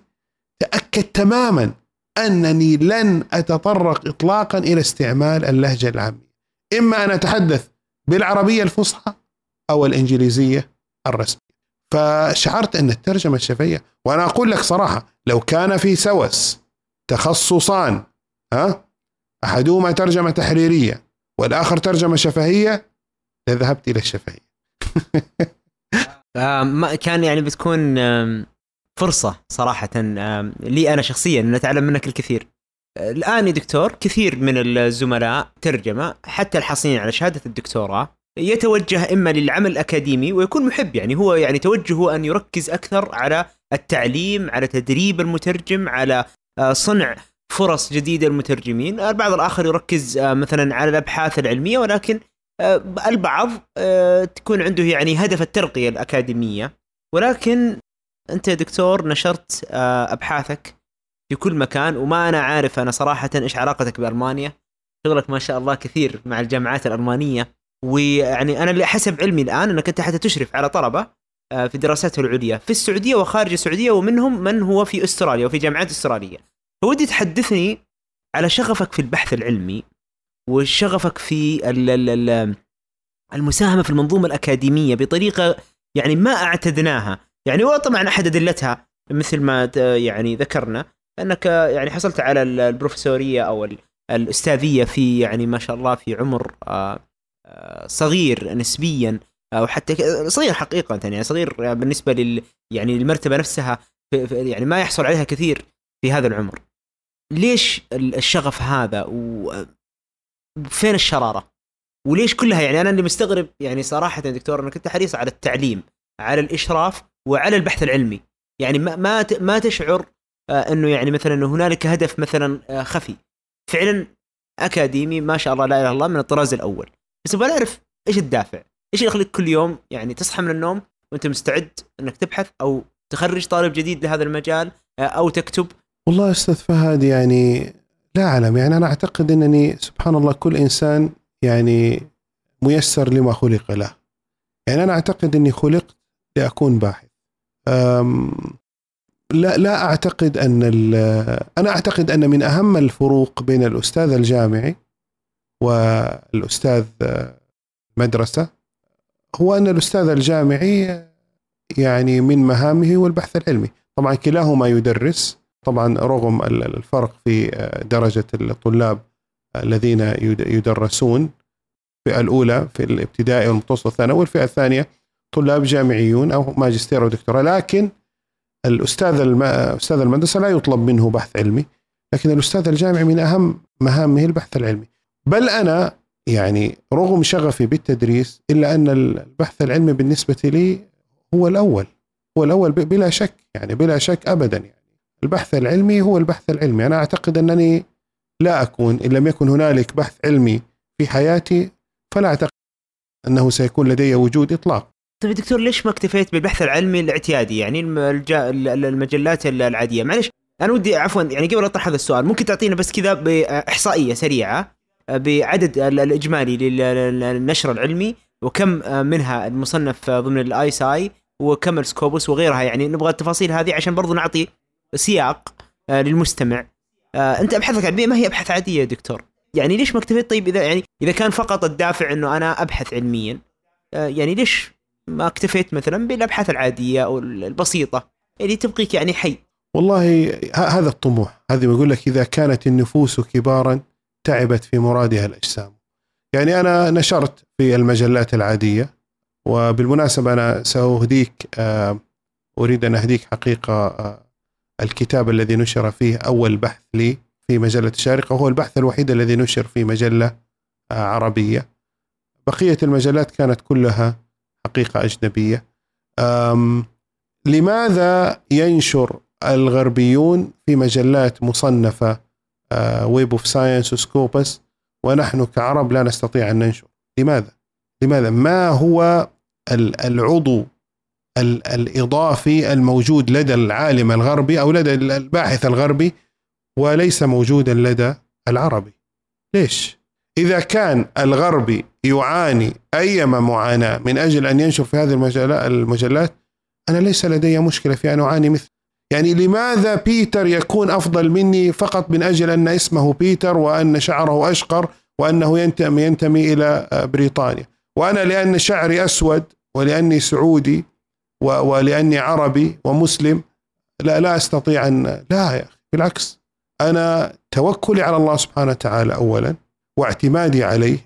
تأكد تماما أنني لن أتطرق اطلاقا إلى استعمال اللهجة العامية. إما أن أتحدث بالعربية الفصحى أو الإنجليزية الرسمية. فشعرت أن الترجمة الشفهية وأنا أقول لك صراحة لو كان في سوس تخصصان ها أحدهما ترجمة تحريرية والآخر ترجمة شفهية لذهبت إلى الشفهية. (laughs) آه كان يعني بتكون فرصة صراحة لي أنا شخصيا إن أتعلم منك الكثير. الآن يا دكتور كثير من الزملاء ترجمة حتى الحاصلين على شهادة الدكتوراه يتوجه إما للعمل الأكاديمي ويكون محب يعني هو يعني توجهه أن يركز أكثر على التعليم على تدريب المترجم على آه، صنع فرص جديدة للمترجمين. البعض الآخر يركز آه، مثلا على الأبحاث العلمية ولكن آه، البعض تكون عنده يعني هدف الترقية الأكاديمية. ولكن انت يا دكتور نشرت آه، أبحاثك في كل مكان وما أنا عارف أنا صراحة إيش علاقتك بألمانيا؟ شغلك ما شاء الله كثير مع الجامعات الألمانية ويعني أنا اللي حسب علمي الآن إنك أنت حتى تشرف على طلبة آه، في دراساته العليا. في السعودية وخارج السعودية ومنهم من هو في أستراليا وفي جامعات أسترالية. فودي تحدثني على شغفك في البحث العلمي وشغفك في المساهمة في المنظومة الأكاديمية بطريقة يعني ما أعتدناها. يعني وطبعا أحد أدلتها مثل ما يعني ذكرنا أنك يعني حصلت على البروفيسورية أو الأستاذية في يعني ما شاء الله في عمر آه، آه، صغير نسبيا أو حتى صغير حقيقة يعني صغير بالنسبة لل يعني المرتبه نفسها يعني ما يحصل عليها كثير في هذا العمر. ليش الشغف هذا؟ وفين الشرارة؟ وليش كلها يعني أنا اللي مستغرب يعني صراحة دكتور أنك أنت حريص على التعليم على الإشراف وعلى البحث العلمي. يعني ما ما ما تشعر آه، إنه يعني مثلا هنالك هدف مثلا آه، خفي. فعلا أكاديمي ما شاء الله لا إله إلا الله من الطراز الأول. بس أبغى أعرف إيش الدافع؟ إيش اللي يخليك كل يوم يعني تصحى من النوم وأنت مستعد إنك تبحث أو تخرج طالب جديد لهذا المجال آه، أو تكتب؟ والله أستاذ فهد يعني لا أعلم. يعني أنا أعتقد إنني سبحان الله كل إنسان يعني ميسر لما خلق له. يعني أنا أعتقد إني خلقت لأكون باحث. لا لا أعتقد أن أنا أعتقد أن من أهم الفروق بين الأستاذ الجامعي والأستاذ مدرسة هو أن الأستاذ الجامعي يعني من مهامه هو البحث العلمي. طبعا كلاهما يدرس طبعا رغم الفرق في درجة الطلاب الذين يدرسون الفئه الأولى في الابتدائي والمتوسط الثانوي والفئة الثانية طلاب جامعيون أو ماجستير أو دكتوراه لكن الأستاذ الم... أستاذ المدرسة لا يطلب منه بحث علمي لكن الأستاذ الجامعي من أهم مهامه البحث العلمي. بل أنا يعني رغم شغفي بالتدريس إلا أن البحث العلمي بالنسبة لي هو الأول هو الأول بلا شك يعني بلا شك ابدا يعني. البحث العلمي هو البحث العلمي. أنا أعتقد أنني لا أكون إن لم يكن هنالك بحث علمي في حياتي فلا أعتقد أنه سيكون لدي وجود إطلاق. طيب دكتور ليش ما اكتفيت بالبحث العلمي الاعتيادي؟ يعني المجلات العادية. معلش أنا ودي عفوا يعني قبل أطرح هذا السؤال ممكن تعطينا بس كذا بإحصائية سريعة بعدد الإجمالي للنشر العلمي وكم منها المصنف ضمن ال ISI وكم ال Scopus وغيرها. يعني نبغى التفاصيل هذه عشان برضو نعطي سياق للمستمع. أنت ابحاثك العلميه ما هي ابحاث عادية يا دكتور؟ يعني ليش ما اكتفيت؟ طيب إذا يعني إذا كان فقط الدافع إنه أنا أبحث علميا يعني ليش ما اكتفيت مثلا بالأبحاث العادية أو البسيطة. اللي تبقيك يعني حي. والله هذا الطموح. هذه بقول لك إذا كانت النفوس كبارا تعبت في مرادها الأجسام. يعني أنا نشرت في المجلات العادية وبالمناسبة أنا سأهديك آه، أريد أن أهديك حقيقة آه، الكتاب الذي نشر فيه أول بحث لي في مجلة الشارقة وهو البحث الوحيد الذي نشر في مجلة آه، عربية. بقية المجلات كانت كلها حقيقة أجنبية لماذا ينشر الغربيون في مجلات مصنفة Web of Science و Scopus ونحن كعرب لا نستطيع أن ننشر لماذا؟ لماذا؟ ما هو العضو الإضافي الموجود لدى العالم الغربي أو لدى الباحث الغربي وليس موجودا لدى العربي ليش؟ إذا كان الغربي يعاني أيما معاناة من أجل أن ينشر في هذه المجلات أنا ليس لدي مشكلة في أن أعاني مثل. يعني لماذا بيتر يكون أفضل مني فقط من أجل أن اسمه بيتر وأن شعره أشقر وأنه ينتمي, ينتمي إلى بريطانيا؟ وأنا لأن شعري أسود ولأني سعودي ولأني عربي ومسلم لا لا أستطيع أن لا يا أخي بالعكس. أنا توكلي على الله سبحانه وتعالى أولا. واعتمادي عليه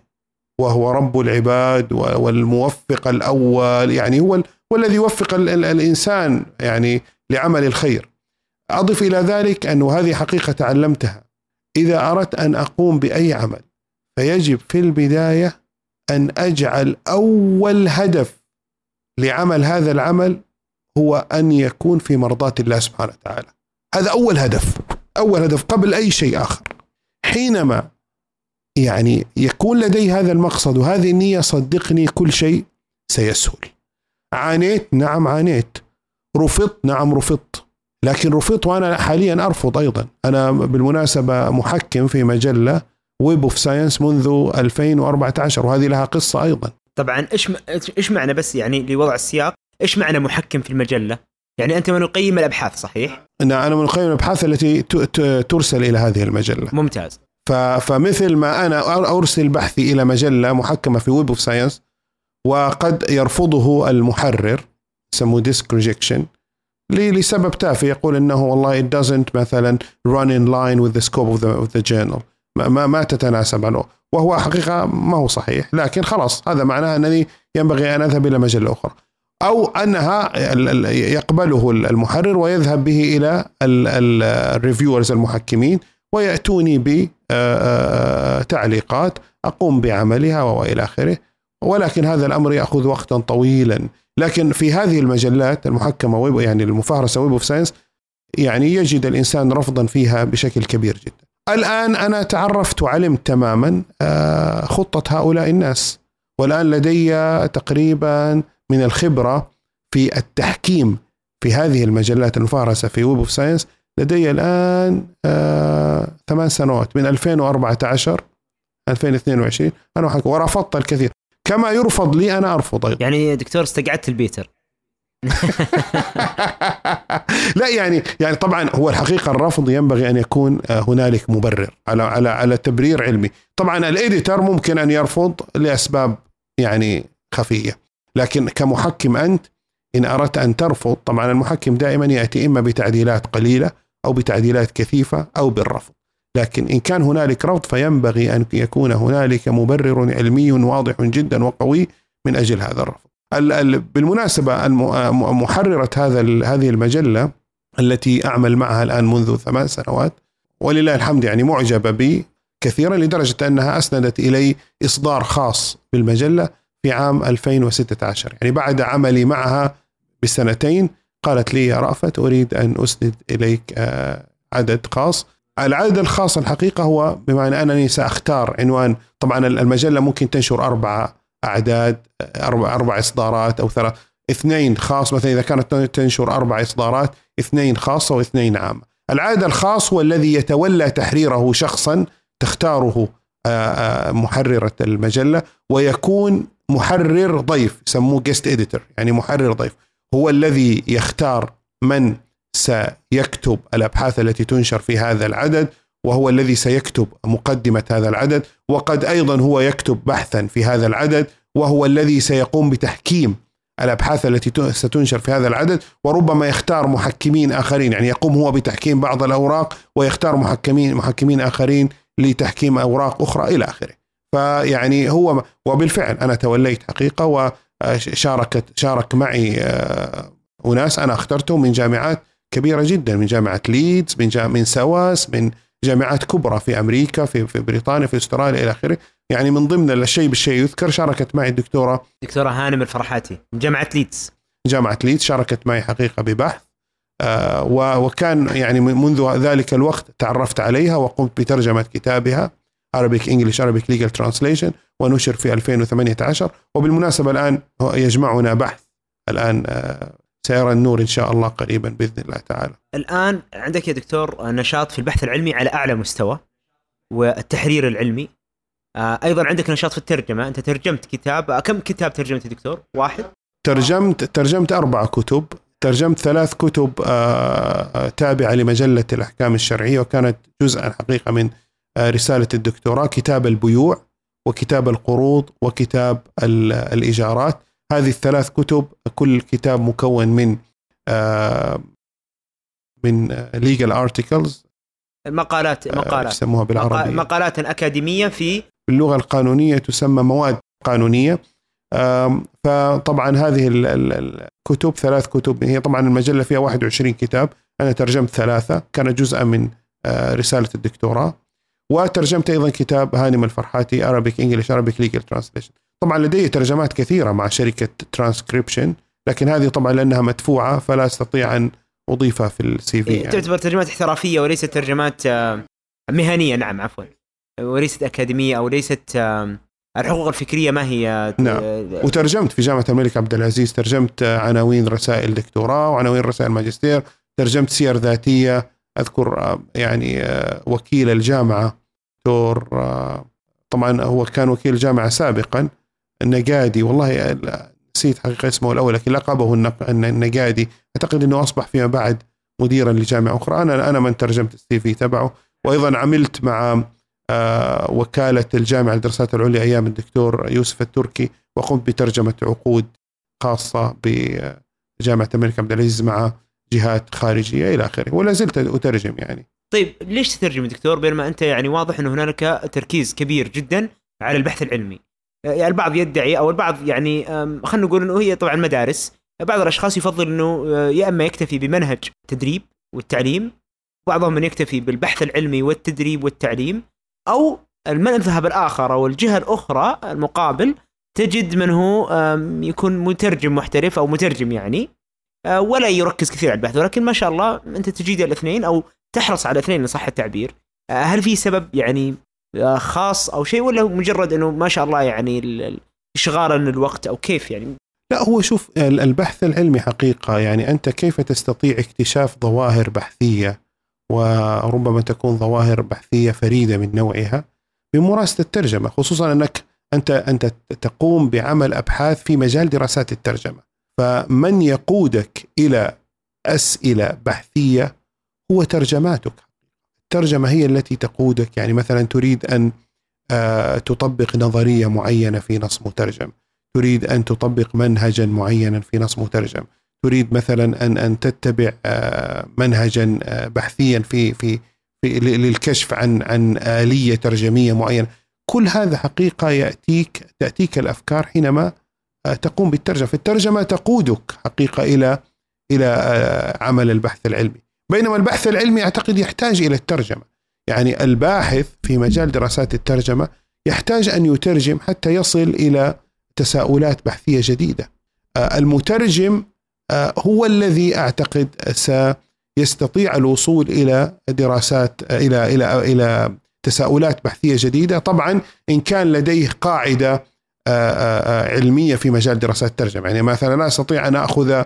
وهو رب العباد والموفق الأول يعني هو والذي يوفق الإنسان يعني لعمل الخير. أضف إلى ذلك انه هذه حقيقة تعلمتها إذا أردت أن أقوم بأي عمل فيجب في البداية أن أجعل أول هدف لعمل هذا العمل هو أن يكون في مرضاة الله سبحانه وتعالى. هذا أول هدف، أول هدف قبل أي شيء آخر. حينما يعني يكون لدي هذا المقصد وهذه النية صدقني كل شيء سيسهل. عانيت؟ نعم عانيت. رفضت؟ نعم رفضت. لكن رفضت وأنا حاليا أرفض أيضا. أنا بالمناسبة محكم في مجلة Web of Science منذ 2014 وهذه لها قصة أيضا. طبعا إيش إيش معنى بس يعني لوضع السياق؟ إيش معنى محكم في المجلة؟ يعني أنت من يقيم الأبحاث صحيح؟ نعم أنا من يقيم الأبحاث التي ترسل إلى هذه المجلة. ممتاز. فمثل ما أنا أرسل بحثي إلى مجلة محكمة في Web of Science وقد يرفضه المحرر يسموه desk rejection لسبب تافه يقول إنه والله it doesn't مثلا run in line with the scope of the, of the journal. ما ما تتناسب عنه وهو حقيقة ما هو صحيح. لكن خلاص هذا معناه أنني ينبغي أن أذهب إلى مجلة أخرى. أو أنها يقبله المحرر ويذهب به إلى ال reviewers المحكمين ويأتوني بتعليقات أقوم بعملها وإلى آخره. ولكن هذا الأمر يأخذ وقتا طويلا. لكن في هذه المجلات المحكمة ويب يعني المفهرسة Web of Science يعني يجد الإنسان رفضا فيها بشكل كبير جدا. الآن أنا تعرفت وعلمت تماما آه، خطة هؤلاء الناس. والآن لدي تقريبا من الخبرة في التحكيم في هذه المجلات المفهرسة في Web of Science لدي الآن آه ثمان سنوات من 2014 2022 أنا حكي ورفضت الكثير. كما يرفض لي أنا أرفض أيضا. يعني دكتور استقعدت البيتر. (laughs) لا يعني يعني طبعا هو الحقيقة الرفض ينبغي أن يكون آه، هنالك مبرر على على على تبرير علمي. طبعا الاديتر ممكن أن يرفض لأسباب يعني خفية. لكن كمحكم أنت إن أردت أن ترفض طبعا المحكم دائما يأتي إما بتعديلات قليلة أو بتعديلات كثيفة أو بالرفض. لكن إن كان هنالك رفض فينبغي أن يكون هنالك مبرر علمي واضح جدا وقوي من أجل هذا الرفض. بالمناسبة محررة هذا هذه المجلة التي أعمل معها الآن منذ ثمان سنوات ولله الحمد يعني معجبة بي كثيرا لدرجة أنها أسندت إلي إصدار خاص بالمجلة في عام 2016 يعني بعد عملي معها بسنتين قالت لي يا رأفت أريد أن أسند إليك آه، عدد خاص. العدد الخاص الحقيقة هو بمعنى أنني سأختار عنوان. طبعا المجلة ممكن تنشر أربع أعداد أربع أربع إصدارات أو ثلاث. اثنين خاص مثلا إذا كانت تنشر أربع إصدارات اثنين خاصه واثنين عامه. العدد الخاص هو الذي يتولى تحريره شخصا تختاره محررة المجلة ويكون محرر ضيف يسموه guest editor يعني محرر ضيف. هو الذي يختار من سيكتب الأبحاث التي تنشر في هذا العدد وهو الذي سيكتب مقدمة هذا العدد وقد أيضا هو يكتب بحثا في هذا العدد وهو الذي سيقوم بتحكيم الأبحاث التي ستنشر في هذا العدد وربما يختار محكمين آخرين يعني يقوم هو بتحكيم بعض الأوراق ويختار محكمين محكمين آخرين لتحكيم أوراق أخرى إلى آخره. فيعني هو وبالفعل أنا توليت حقيقة وشاركت شارك معي آه، أناس أنا اخترتهم من جامعات كبيرة جدا من جامعة ليدز من جامعة من سواس من جامعات كبرى في أمريكا في في بريطانيا في أستراليا إلى آخره. يعني من ضمن الشيء بالشيء يذكر شاركت معي الدكتورة دكتورة هانم الفرحاتي من جامعة ليدز. جامعة ليدز شاركت معي حقيقة ببحث آه وكان يعني منذ ذلك الوقت تعرفت عليها وقمت بترجمة كتابها. Arabic English Arabic Legal Translation ونشر في 2018 وبالمناسبة الآن يجمعنا بحث الآن آه سيرى النور إن شاء الله قريبا بإذن الله تعالى. الآن عندك يا دكتور نشاط في البحث العلمي على أعلى مستوى والتحرير العلمي. آه، أيضا عندك نشاط في الترجمة، أنت ترجمت كتاب، آه، كم كتاب ترجمت يا دكتور؟ واحد؟ ترجمت ترجمت أربع كتب، ترجمت ثلاث كتب تابعة لمجلة الأحكام الشرعية وكانت جزءا حقيقة من رسالة الدكتوراه، كتاب البيوع وكتاب القروض وكتاب الإيجارات. هذه الثلاث كتب كل كتاب مكون من آه، من legal articles مقالات آه، مقالات. يسموها بالعربي مقالات أكاديمية في باللغة القانونية تسمى مواد قانونية. فطبعا هذه الكتب ثلاث كتب هي طبعا المجلة فيها 21 كتاب. أنا ترجمت ثلاثة. كانت جزءا من آه، رسالة الدكتوراه. وترجمت أيضا كتاب هانم الفرحاتي Arabic English Arabic Legal Translation طبعا لدي ترجمات كثيرة مع شركة ترانسكريبشن لكن هذه طبعا لأنها مدفوعة فلا أستطيع أن أضيفها في السي في إيه، يعني. تعتبر ترجمات احترافية وليست ترجمات آه، مهنية نعم عفوا وليست أكاديمية أو ليست الحقوق الفكرية ما هي نعم. وترجمت في جامعة الملك عبد العزيز ترجمت عناوين رسائل دكتوراه وعناوين رسائل ماجستير ترجمت سير ذاتية أذكر يعني وكيل الجامعة دكتور طبعا هو كان وكيل الجامعة سابقا النقادي والله نسيت حقيقة اسمه الأول لكن لقبه النقادي أعتقد إنه أصبح فيما بعد مديرا لجامعة أخرى. أنا أنا من ترجمت السي في تبعه. وأيضا عملت مع آه، وكالة الجامعة للدراسات العليا أيام الدكتور يوسف التركي وقمت بترجمة عقود خاصة بجامعة الملك عبد العزيز مع جهات خارجية إلى آخره ولا زلت أترجم يعني. طيب ليش تترجم دكتور؟ بينما أنت يعني واضح إنه هنالك تركيز كبير جدا على البحث العلمي. يعني البعض يدعي أو البعض يعني خلينا نقول إنه هي طبعا مدارس. بعض الأشخاص يفضل إنه آه، يا إما يكتفي بمنهج التدريب والتعليم بعضهم من يكتفي بالبحث العلمي والتدريب والتعليم أو المذهب الآخر أو الجهة الأخرى المقابل تجد من هو يكون مترجم محترف أو مترجم يعني. آه، ولا يركز كثير على البحث. ولكن ما شاء الله أنت تجيد الاثنين أو تحرص على الاثنين ان صح التعبير. آه، هل في سبب يعني آه، خاص أو شيء ولا مجرد إنه ما شاء الله يعني إشغالا للوقت أو كيف يعني؟ لا هو شوف البحث العلمي حقيقة. يعني أنت كيف تستطيع اكتشاف ظواهر بحثية؟ وربما تكون ظواهر بحثية فريدة من نوعها بممارسه الترجمة خصوصا أنك أنت أنت تقوم بعمل أبحاث في مجال دراسات الترجمة. فمن يقودك إلى أسئلة بحثية هو ترجماتك. الترجمة هي التي تقودك يعني مثلا تريد أن آه، تطبق نظرية معينة في نص مترجم تريد أن تطبق منهجا معينا في نص مترجم تريد مثلا أن أن تتبع آه، منهجا آه، بحثيا في في في للكشف عن عن آلية ترجمية معينة. كل هذا حقيقة يأتيك تأتيك الأفكار حينما تقوم بالترجمة. فالترجمة تقودك حقيقة إلى إلى عمل البحث العلمي. بينما البحث العلمي أعتقد يحتاج إلى الترجمة. يعني الباحث في مجال دراسات الترجمة يحتاج أن يترجم حتى يصل إلى تساؤلات بحثية جديدة. المترجم آه، هو الذي أعتقد سيستطيع الوصول إلى دراسات آه، إلى إلى إلى تساؤلات بحثية جديدة. طبعا إن كان لديه قاعدة آه، علمية في مجال دراسات الترجمة. يعني مثلا لا أستطيع أن أخذ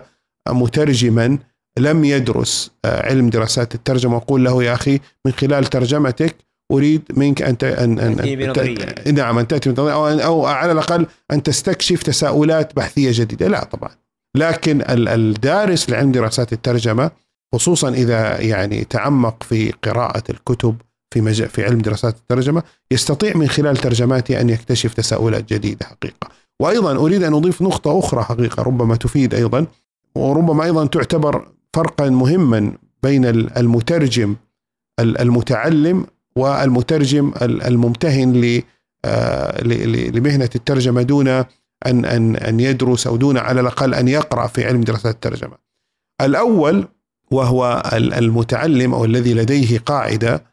مترجما لم يدرس علم دراسات الترجمة وأقول له يا أخي من خلال ترجمتك أريد منك أن ان ان نعم أن تأتي أو أو على الأقل أن تستكشف تساؤلات بحثية جديدة. لا طبعا. لكن الدارس لعلم دراسات الترجمة خصوصا إذا يعني تعمق في قراءة الكتب في مج... في علم دراسات الترجمة يستطيع من خلال ترجماته أن يكتشف تساؤلات جديدة حقيقة. وأيضا أريد أن أضيف نقطة أخرى حقيقة ربما تفيد أيضا وربما أيضا تعتبر فرقا مهما بين المترجم المتعلم والمترجم الممتهن آه، لمهنة الترجمة دون أن أن أن يدرس أو دون على الأقل أن يقرأ في علم دراسات الترجمة. الأول وهو المتعلم أو الذي لديه قاعدة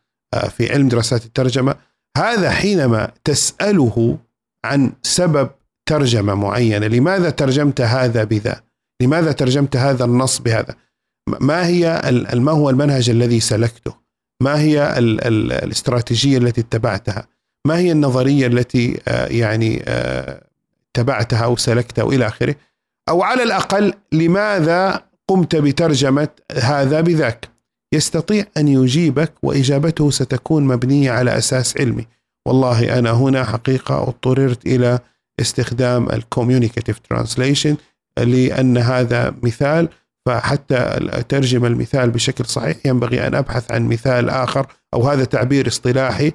في علم دراسات الترجمة هذا حينما تسأله عن سبب ترجمة معينة، لماذا ترجمت هذا بذا؟ لماذا ترجمت هذا النص بهذا؟ ما هي ما هو المنهج الذي سلكته؟ ما هي الاستراتيجية التي اتبعتها؟ ما هي النظرية التي آه، يعني آه، اتبعتها أو سلكتها والى آخره أو على الأقل لماذا قمت بترجمة هذا بذاك يستطيع أن يجيبك وإجابته ستكون مبنية على أساس علمي. والله أنا هنا حقيقة اضطررت إلى استخدام ال communicative translation لأن هذا مثال فحتى اترجم المثال بشكل صحيح ينبغي أن أبحث عن مثال آخر أو هذا تعبير اصطلاحي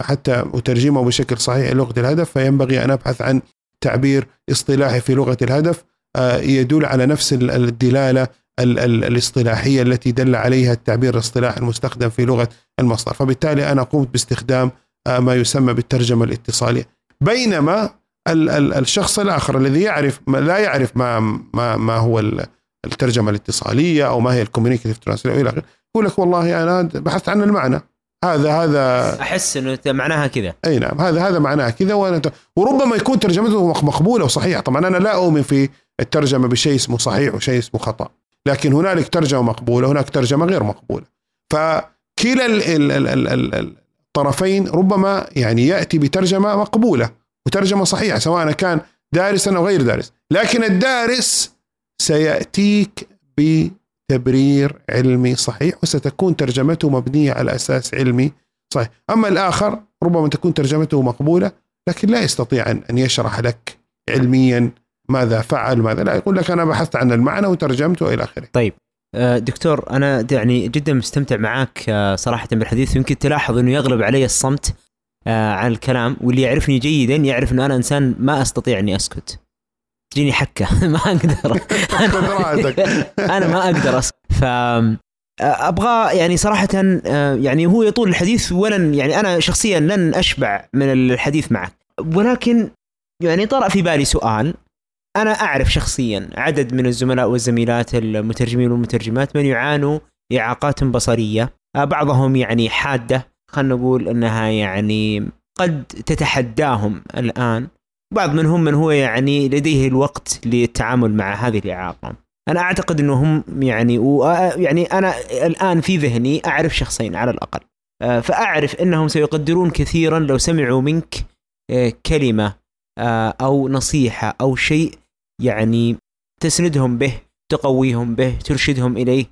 حتى أترجمه بشكل صحيح لغة الهدف فينبغي أن أبحث عن تعبير اصطلاحي في لغة الهدف آه، يدل على نفس الدلالة الاصطلاحية التي دل عليها التعبير الاصطلاحي المستخدم في لغة المصدر، فبالتالي أنا قمت باستخدام آه، ما يسمى بالترجمة الاتصالية. بينما الشخص الآخر الذي يعرف لا يعرف ما ما ما هو الترجمة الاتصالية أو ما هي ال communicative translation إلى آخره يقول لك والله أنا بحثت عن المعنى. هذا هذا أحس إنه معناها كذا. أي نعم هذا هذا معناها كذا وأنا وربما يكون ترجمته مقبولة وصحيحة. طبعا أنا لا أؤمن في الترجمة بشيء اسمه صحيح وشيء اسمه خطأ. لكن هنالك ترجمة مقبولة هناك ترجمة غير مقبولة. فكلا الطرفين ربما يعني يأتي بترجمة مقبولة وترجمة صحيحة سواء كان دارسا أو غير دارس. لكن الدارس سيأتيك بتبرير علمي صحيح وستكون ترجمته مبنية على أساس علمي صحيح. أما الآخر ربما تكون ترجمته مقبولة لكن لا يستطيع أن يشرح لك علميا ماذا فعل ماذا لا يقول لك أنا بحثت عن المعنى وترجمته إلى آخره. طيب آه، دكتور أنا يعني جدا مستمتع معك آه، صراحة بالحديث. يمكن تلاحظ إنه يغلب علي الصمت آه، عن الكلام واللي يعرفني جيدا يعرف إنه أنا إنسان ما أستطيع إني أسكت. تجيني حكة (laughs) ما أقدر. (laughs) (laughs) أنا ما أقدر أسكت. ف أبغى يعني صراحة يعني هو يطول الحديث ولن يعني أنا شخصيا لن أشبع من الحديث معك. ولكن يعني طرأ في بالي سؤال. أنا أعرف شخصيا عدد من الزملاء والزميلات المترجمين والمترجمات من يعانوا إعاقات بصرية. بعضهم يعني حادة خلينا نقول إنها يعني قد تتحداهم الآن. بعض منهم من هو يعني لديه الوقت للتعامل مع هذه الإعاقة. أنا أعتقد انه هم يعني يعني أنا الآن في ذهني أعرف شخصين على الأقل. فأعرف إنهم سيقدرون كثيرا لو سمعوا منك كلمة أو نصيحة أو شيء يعني تسندهم به تقويهم به ترشدهم إليه.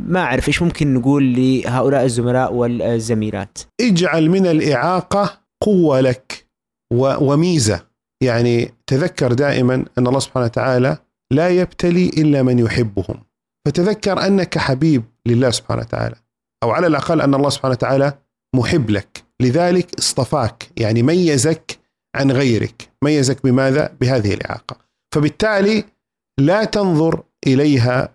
ما أعرف إيش ممكن نقول لهؤلاء الزملاء والزميلات. اجعل من الإعاقة قوة لك وميزة. يعني تذكر دائما أن الله سبحانه وتعالى لا يبتلي إلا من يحبهم. فتذكر أنك حبيب لله سبحانه وتعالى. أو على الأقل أن الله سبحانه وتعالى محب لك. لذلك اصطفاك يعني ميزك عن غيرك. ميزك بماذا؟ بهذه الإعاقة. فبالتالي لا تنظر إليها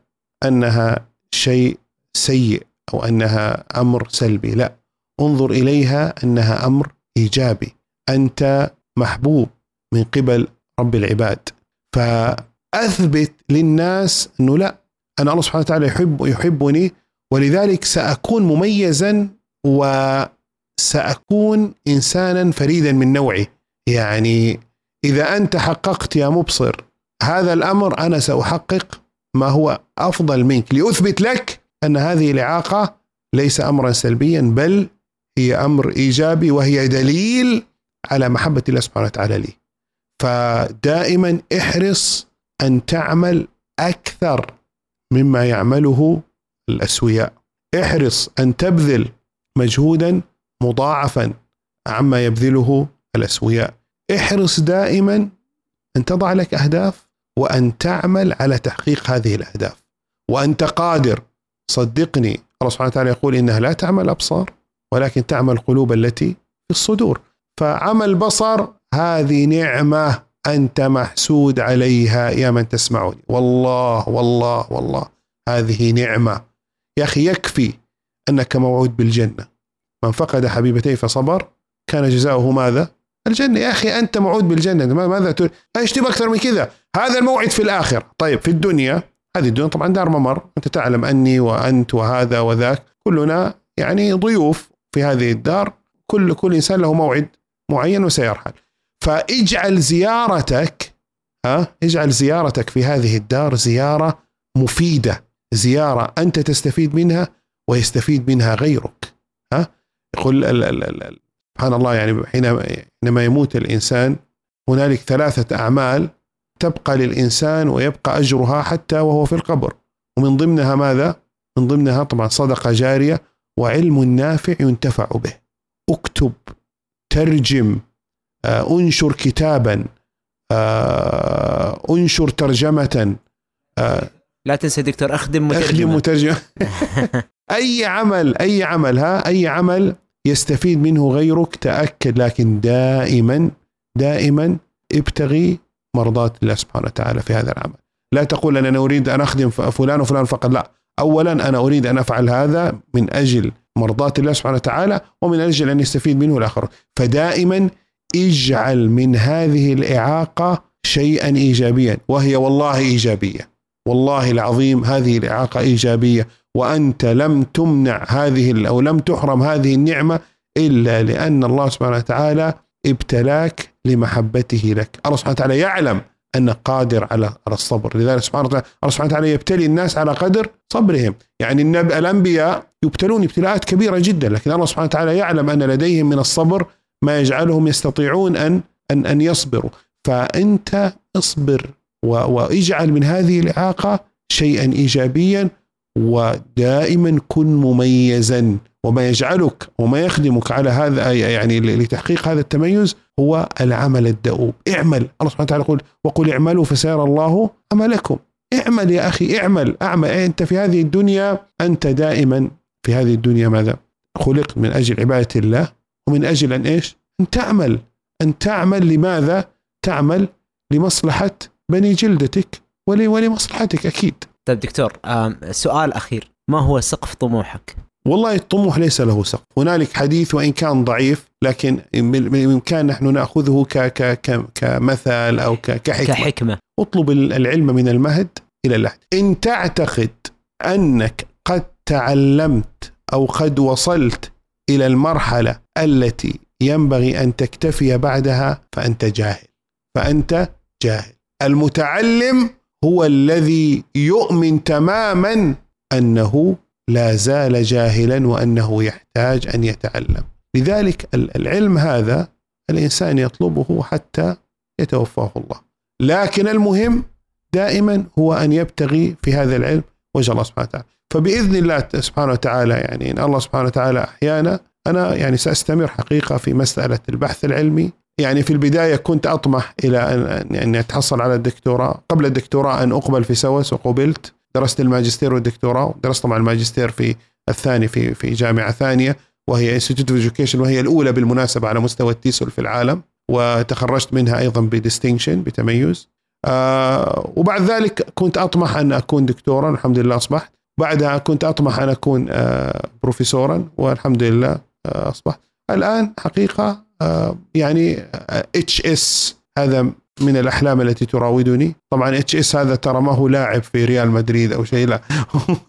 أنها شيء سيء أو أنها أمر سلبي لا. انظر إليها أنها أمر إيجابي. أنت محبوب من قبل رب العباد. فأثبت للناس إنه لا أنا الله سبحانه وتعالى يحب يحبني ولذلك سأكون مميزا وسأكون انسانا فريدا من نوعي يعني إذا أنت حققت يا مبصر هذا الأمر أنا سأحقق ما هو أفضل منك لاثبت لك أن هذه الإعاقة ليس امرا سلبيا بل هي أمر إيجابي وهي دليل على محبة الله سبحانه وتعالى لي. فدائما احرص أن تعمل أكثر مما يعمله الأسوياء. احرص أن تبذل مجهودا مضاعفا عما يبذله الأسوياء. احرص دائما أن تضع لك أهداف وأن تعمل على تحقيق هذه الأهداف. وأنت قادر. صدقني. الله سبحانه وتعالى يقول إنها لا تعمل أبصار ولكن تعمل القلوب التي في الصدور. فعمل بصر هذه نعمة أنت محسود عليها يا من تسمعني. والله والله والله. هذه نعمة. يا أخي يكفي أنك موعود بالجنة. من فقد حبيبتيه فصبر. كان جزاؤه ماذا؟ الجنة. يا أخي أنت موعود بالجنة. ماذا تريد؟ إيش تبغى أكثر من كذا. هذا الموعد في الآخر. طيب في الدنيا هذه الدنيا طبعا دار ممر. أنت تعلم أني وأنت وهذا وذاك. كلنا يعني ضيوف في هذه الدار. كل كل إنسان له موعد معين وسيرحل. فاجعل زيارتك ها اجعل زيارتك في هذه الدار زيارة مفيدة. زيارة أنت تستفيد منها ويستفيد منها غيرك. ها؟ يقول سبحان الله يعني حينما يموت الإنسان هنالك ثلاثة أعمال تبقى للإنسان ويبقى أجرها حتى وهو في القبر ومن ضمنها ماذا؟ من ضمنها طبعا صدقة جارية وعلم نافع ينتفع به. اكتب ترجم آه، انشر كتابا آه، انشر ترجمة آه، لا تنسى دكتور أخدم مترجم أخدم مترجم (laughs) أي عمل أي عمل ها أي عمل يستفيد منه غيرك تأكد لكن دائما دائما ابتغي مرضاة الله سبحانه وتعالى في هذا العمل. لا تقول أن أنا أريد أن أخدم فلان وفلان فقط لا. أولا أنا أريد أن أفعل هذا من أجل مرضاة الله سبحانه وتعالى ومن أجل أن يستفيد منه الآخر فدائما اجعل من هذه الإعاقة شيئا إيجابيا وهي والله إيجابية. والله العظيم هذه الإعاقة إيجابية. وأنت لم تمنع هذه أو لم تحرم هذه النعمة إلا لأن الله سبحانه وتعالى ابتلاك لمحبته لك، الله سبحانه وتعالى يعلم انك قادر على على الصبر، لذلك سبحانه وتعالى الله سبحانه وتعالى يبتلي الناس على قدر صبرهم، يعني النبي الأنبياء يبتلون ابتلاءات كبيرة جدا، لكن الله سبحانه وتعالى يعلم أن لديهم من الصبر ما يجعلهم يستطيعون ان ان أن يصبروا. فأنت اصبر وإجعل من هذه الإعاقة شيئا ايجابيا ودائما كن مميزا. وما يجعلك وما يخدمك على هذا يعني لتحقيق هذا التميز هو العمل الدؤوب. اعمل. الله سبحانه وتعالى يقول وقل اعملوا فسيرى الله عملكم اعمل يا أخي اعمل. أعمل. أنت في هذه الدنيا أنت دائما في هذه الدنيا ماذا؟ خلقت من أجل عبادة الله. ومن أجل أن إيش؟ أن تعمل. أن تعمل لماذا؟ تعمل لمصلحة بني جلدتك ولمصلحتك أكيد. طيب دكتور سؤال أخير. ما هو سقف طموحك؟ والله الطموح ليس له سقف. هنالك حديث وإن كان ضعيف لكن بالإمكان نحن نأخذه ك ك كمثل أو كحكمة. كحكمة. اطلب العلم من المهد إلى اللحد إن تعتقد أنك قد تعلمت أو قد وصلت إلى المرحلة التي ينبغي أن تكتفي بعدها فأنت جاهل. فأنت جاهل. المتعلم هو الذي يؤمن تماما أنه لا زال جاهلا وأنه يحتاج أن يتعلم. لذلك العلم هذا الإنسان يطلبه حتى يتوفاه الله. لكن المهم دائما هو أن يبتغي في هذا العلم وجه الله سبحانه وتعالى. فبإذن الله سبحانه وتعالى يعني إن الله سبحانه وتعالى أحيانا أنا يعني سأستمر حقيقة في مسألة البحث العلمي يعني في البداية كنت أطمح إلى ان يعني أتحصل على الدكتوراه. قبل الدكتوراه أن أقبل في سواس وقبلت. درست الماجستير والدكتوراه. درست طبعا الماجستير في الثاني في في جامعة ثانية وهي Institute of Education وهي الأولى بالمناسبة على مستوى ال TESOL في العالم وتخرجت منها أيضا ب distinction بتميز. آه وبعد ذلك كنت أطمح أن أكون دكتورا الحمد لله أصبحت. بعدها كنت أطمح أن أكون آه بروفيسورا والحمد لله آه أصبحت. الآن حقيقة يعني HS هذا من الأحلام التي تراودني. طبعا HS هذا ترى ما هو لاعب في ريال مدريد أو شيء لا.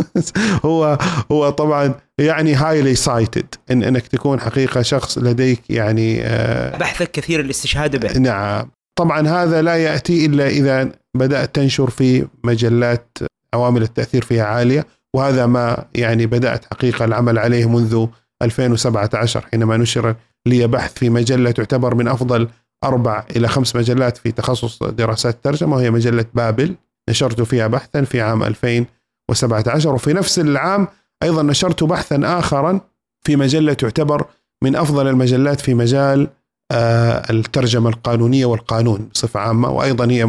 (laughs) هو هو طبعا يعني highly cited إن إنك تكون حقيقة شخص لديك يعني آه بحثك كثير الاستشهاد به. نعم. طبعا هذا لا يأتي إلا إذا بدأت تنشر في مجلات عوامل التأثير فيها عالية وهذا ما يعني بدأت حقيقة العمل عليه منذ 2017 حينما نشر لي بحث في مجلة تعتبر من أفضل أربع إلى خمس مجلات في تخصص دراسات الترجمة وهي مجلة بابل. نشرت فيها بحثا في عام 2017 وفي نفس العام أيضا نشرت بحثا آخرا في مجلة تعتبر من أفضل المجلات في مجال آه، الترجمة القانونية والقانون بصفة عامة. وأيضا هي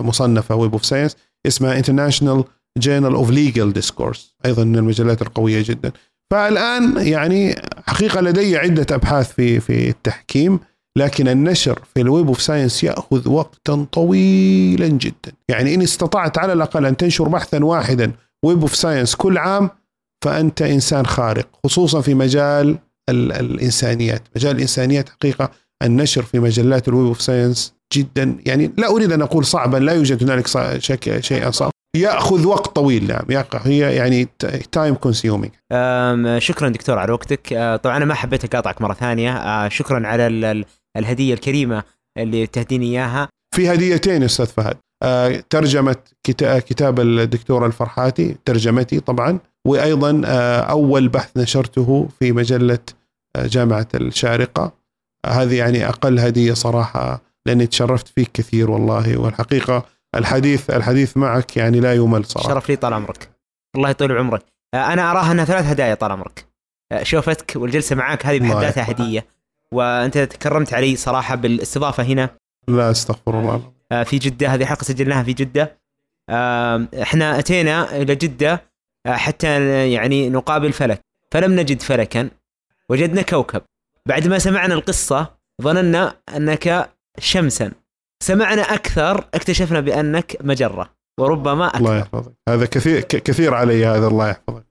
مصنفة Web of Science اسمها International Journal of Legal Discourse أيضا من المجلات القوية جدا. فالآن يعني حقيقة لدي عدة أبحاث في في التحكيم لكن النشر في ال Web of Science يأخذ وقتا طويلا جدا. يعني إن استطعت على الأقل أن تنشر بحثا واحدا Web of Science كل عام فأنت إنسان خارق خصوصا في مجال الإنسانيات. مجال الإنسانيات حقيقة النشر في مجلات ال Web of Science جدا. يعني لا أريد أن أقول صعبا لا يوجد هنالك شيء صعب. ياخذ وقت طويل نعم. هي يعني time consuming شكرا دكتور على وقتك. أه، طبعا أنا ما حبيت أقاطعك مرة ثانية. أه، شكرا على الهدية الكريمة اللي تهديني إياها. في هديتين أستاذ فهد. آه ترجمة كتاب الدكتور الفرحاتي ترجمتي طبعا وأيضا أول بحث نشرته في مجلة جامعة الشارقة. هذه يعني أقل هدية صراحة لأني تشرفت فيك كثير والله. والحقيقة الحديث الحديث معك يعني لا يمل صراحة. شرف لي طال عمرك. الله يطول عمرك. آه، أنا أراها إنها ثلاث هدايا طال عمرك. آه، شوفتك والجلسة معك هذه بحد ذاتها هدية. وأنت تكرمت علي صراحة بالاستضافة هنا. لا أستغفر الله. آه، في جدة هذه حلقة سجلناها في جدة. إحنا أتينا إلى جدة حتى يعني نقابل فلك. فلم نجد فلكا وجدنا كوكب. بعد ما سمعنا القصة ظننا أنك شمسا. سمعنا أكثر اكتشفنا بأنك مجرة وربما أكثر الله يحفظك. هذا كثير كثير علي هذا الله يحفظك.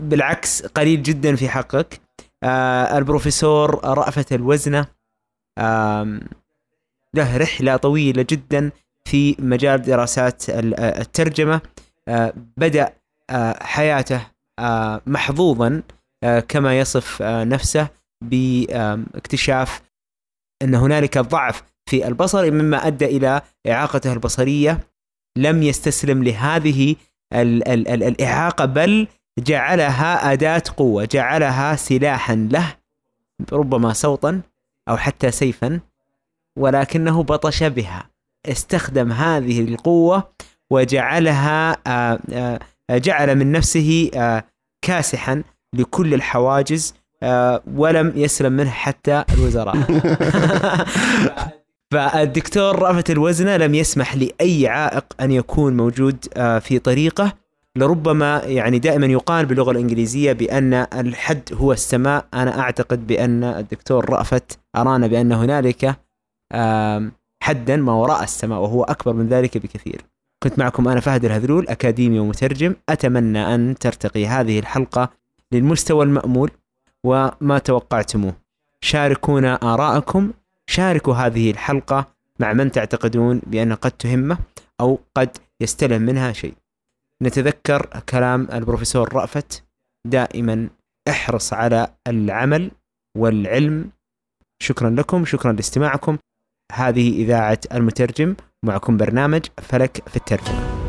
بالعكس قليل جدا في حقك. آه البروفيسور رأفت الوزنة آه له رحلة طويلة جدا في مجال دراسات الترجمة. آه بدأ آه حياته آه محظوظا آه كما يصف آه نفسه باكتشاف أن هنالك ضعف في البصر مما أدى إلى إعاقته البصرية لم يستسلم لهذه ال ال ال الإعاقة بل جعلها أداة قوة جعلها سلاحا له ربما صوتا أو حتى سيفا ولكنه بطش بها استخدم هذه القوة وجعلها آه، آه، جعل من نفسه آه، كاسحا لكل الحواجز ولم يسلم منه حتى الوزراء. (laughs) (laughs) فالدكتور رأفت الوزنة لم يسمح لأي عائق أن يكون موجود في طريقه لربما يعني دائما يقال باللغة الإنجليزية بأن الحد هو السماء. أنا أعتقد بأن الدكتور رأفت أرانا بأن هنالك حدا ما وراء السماء وهو أكبر من ذلك بكثير. كنت معكم أنا فهد الهذلول أكاديمي ومترجم. أتمنى أن ترتقي هذه الحلقة للمستوى المأمول وما توقعتموه. شاركونا آراءكم. شاركوا هذه الحلقة مع من تعتقدون بأن قد تهمه أو قد يستلم منها شيء. نتذكر كلام البروفيسور رأفت دائما احرص على العمل والعلم. شكرا لكم شكرا لاستماعكم. هذه إذاعة المترجم معكم برنامج فلك في الترجمة.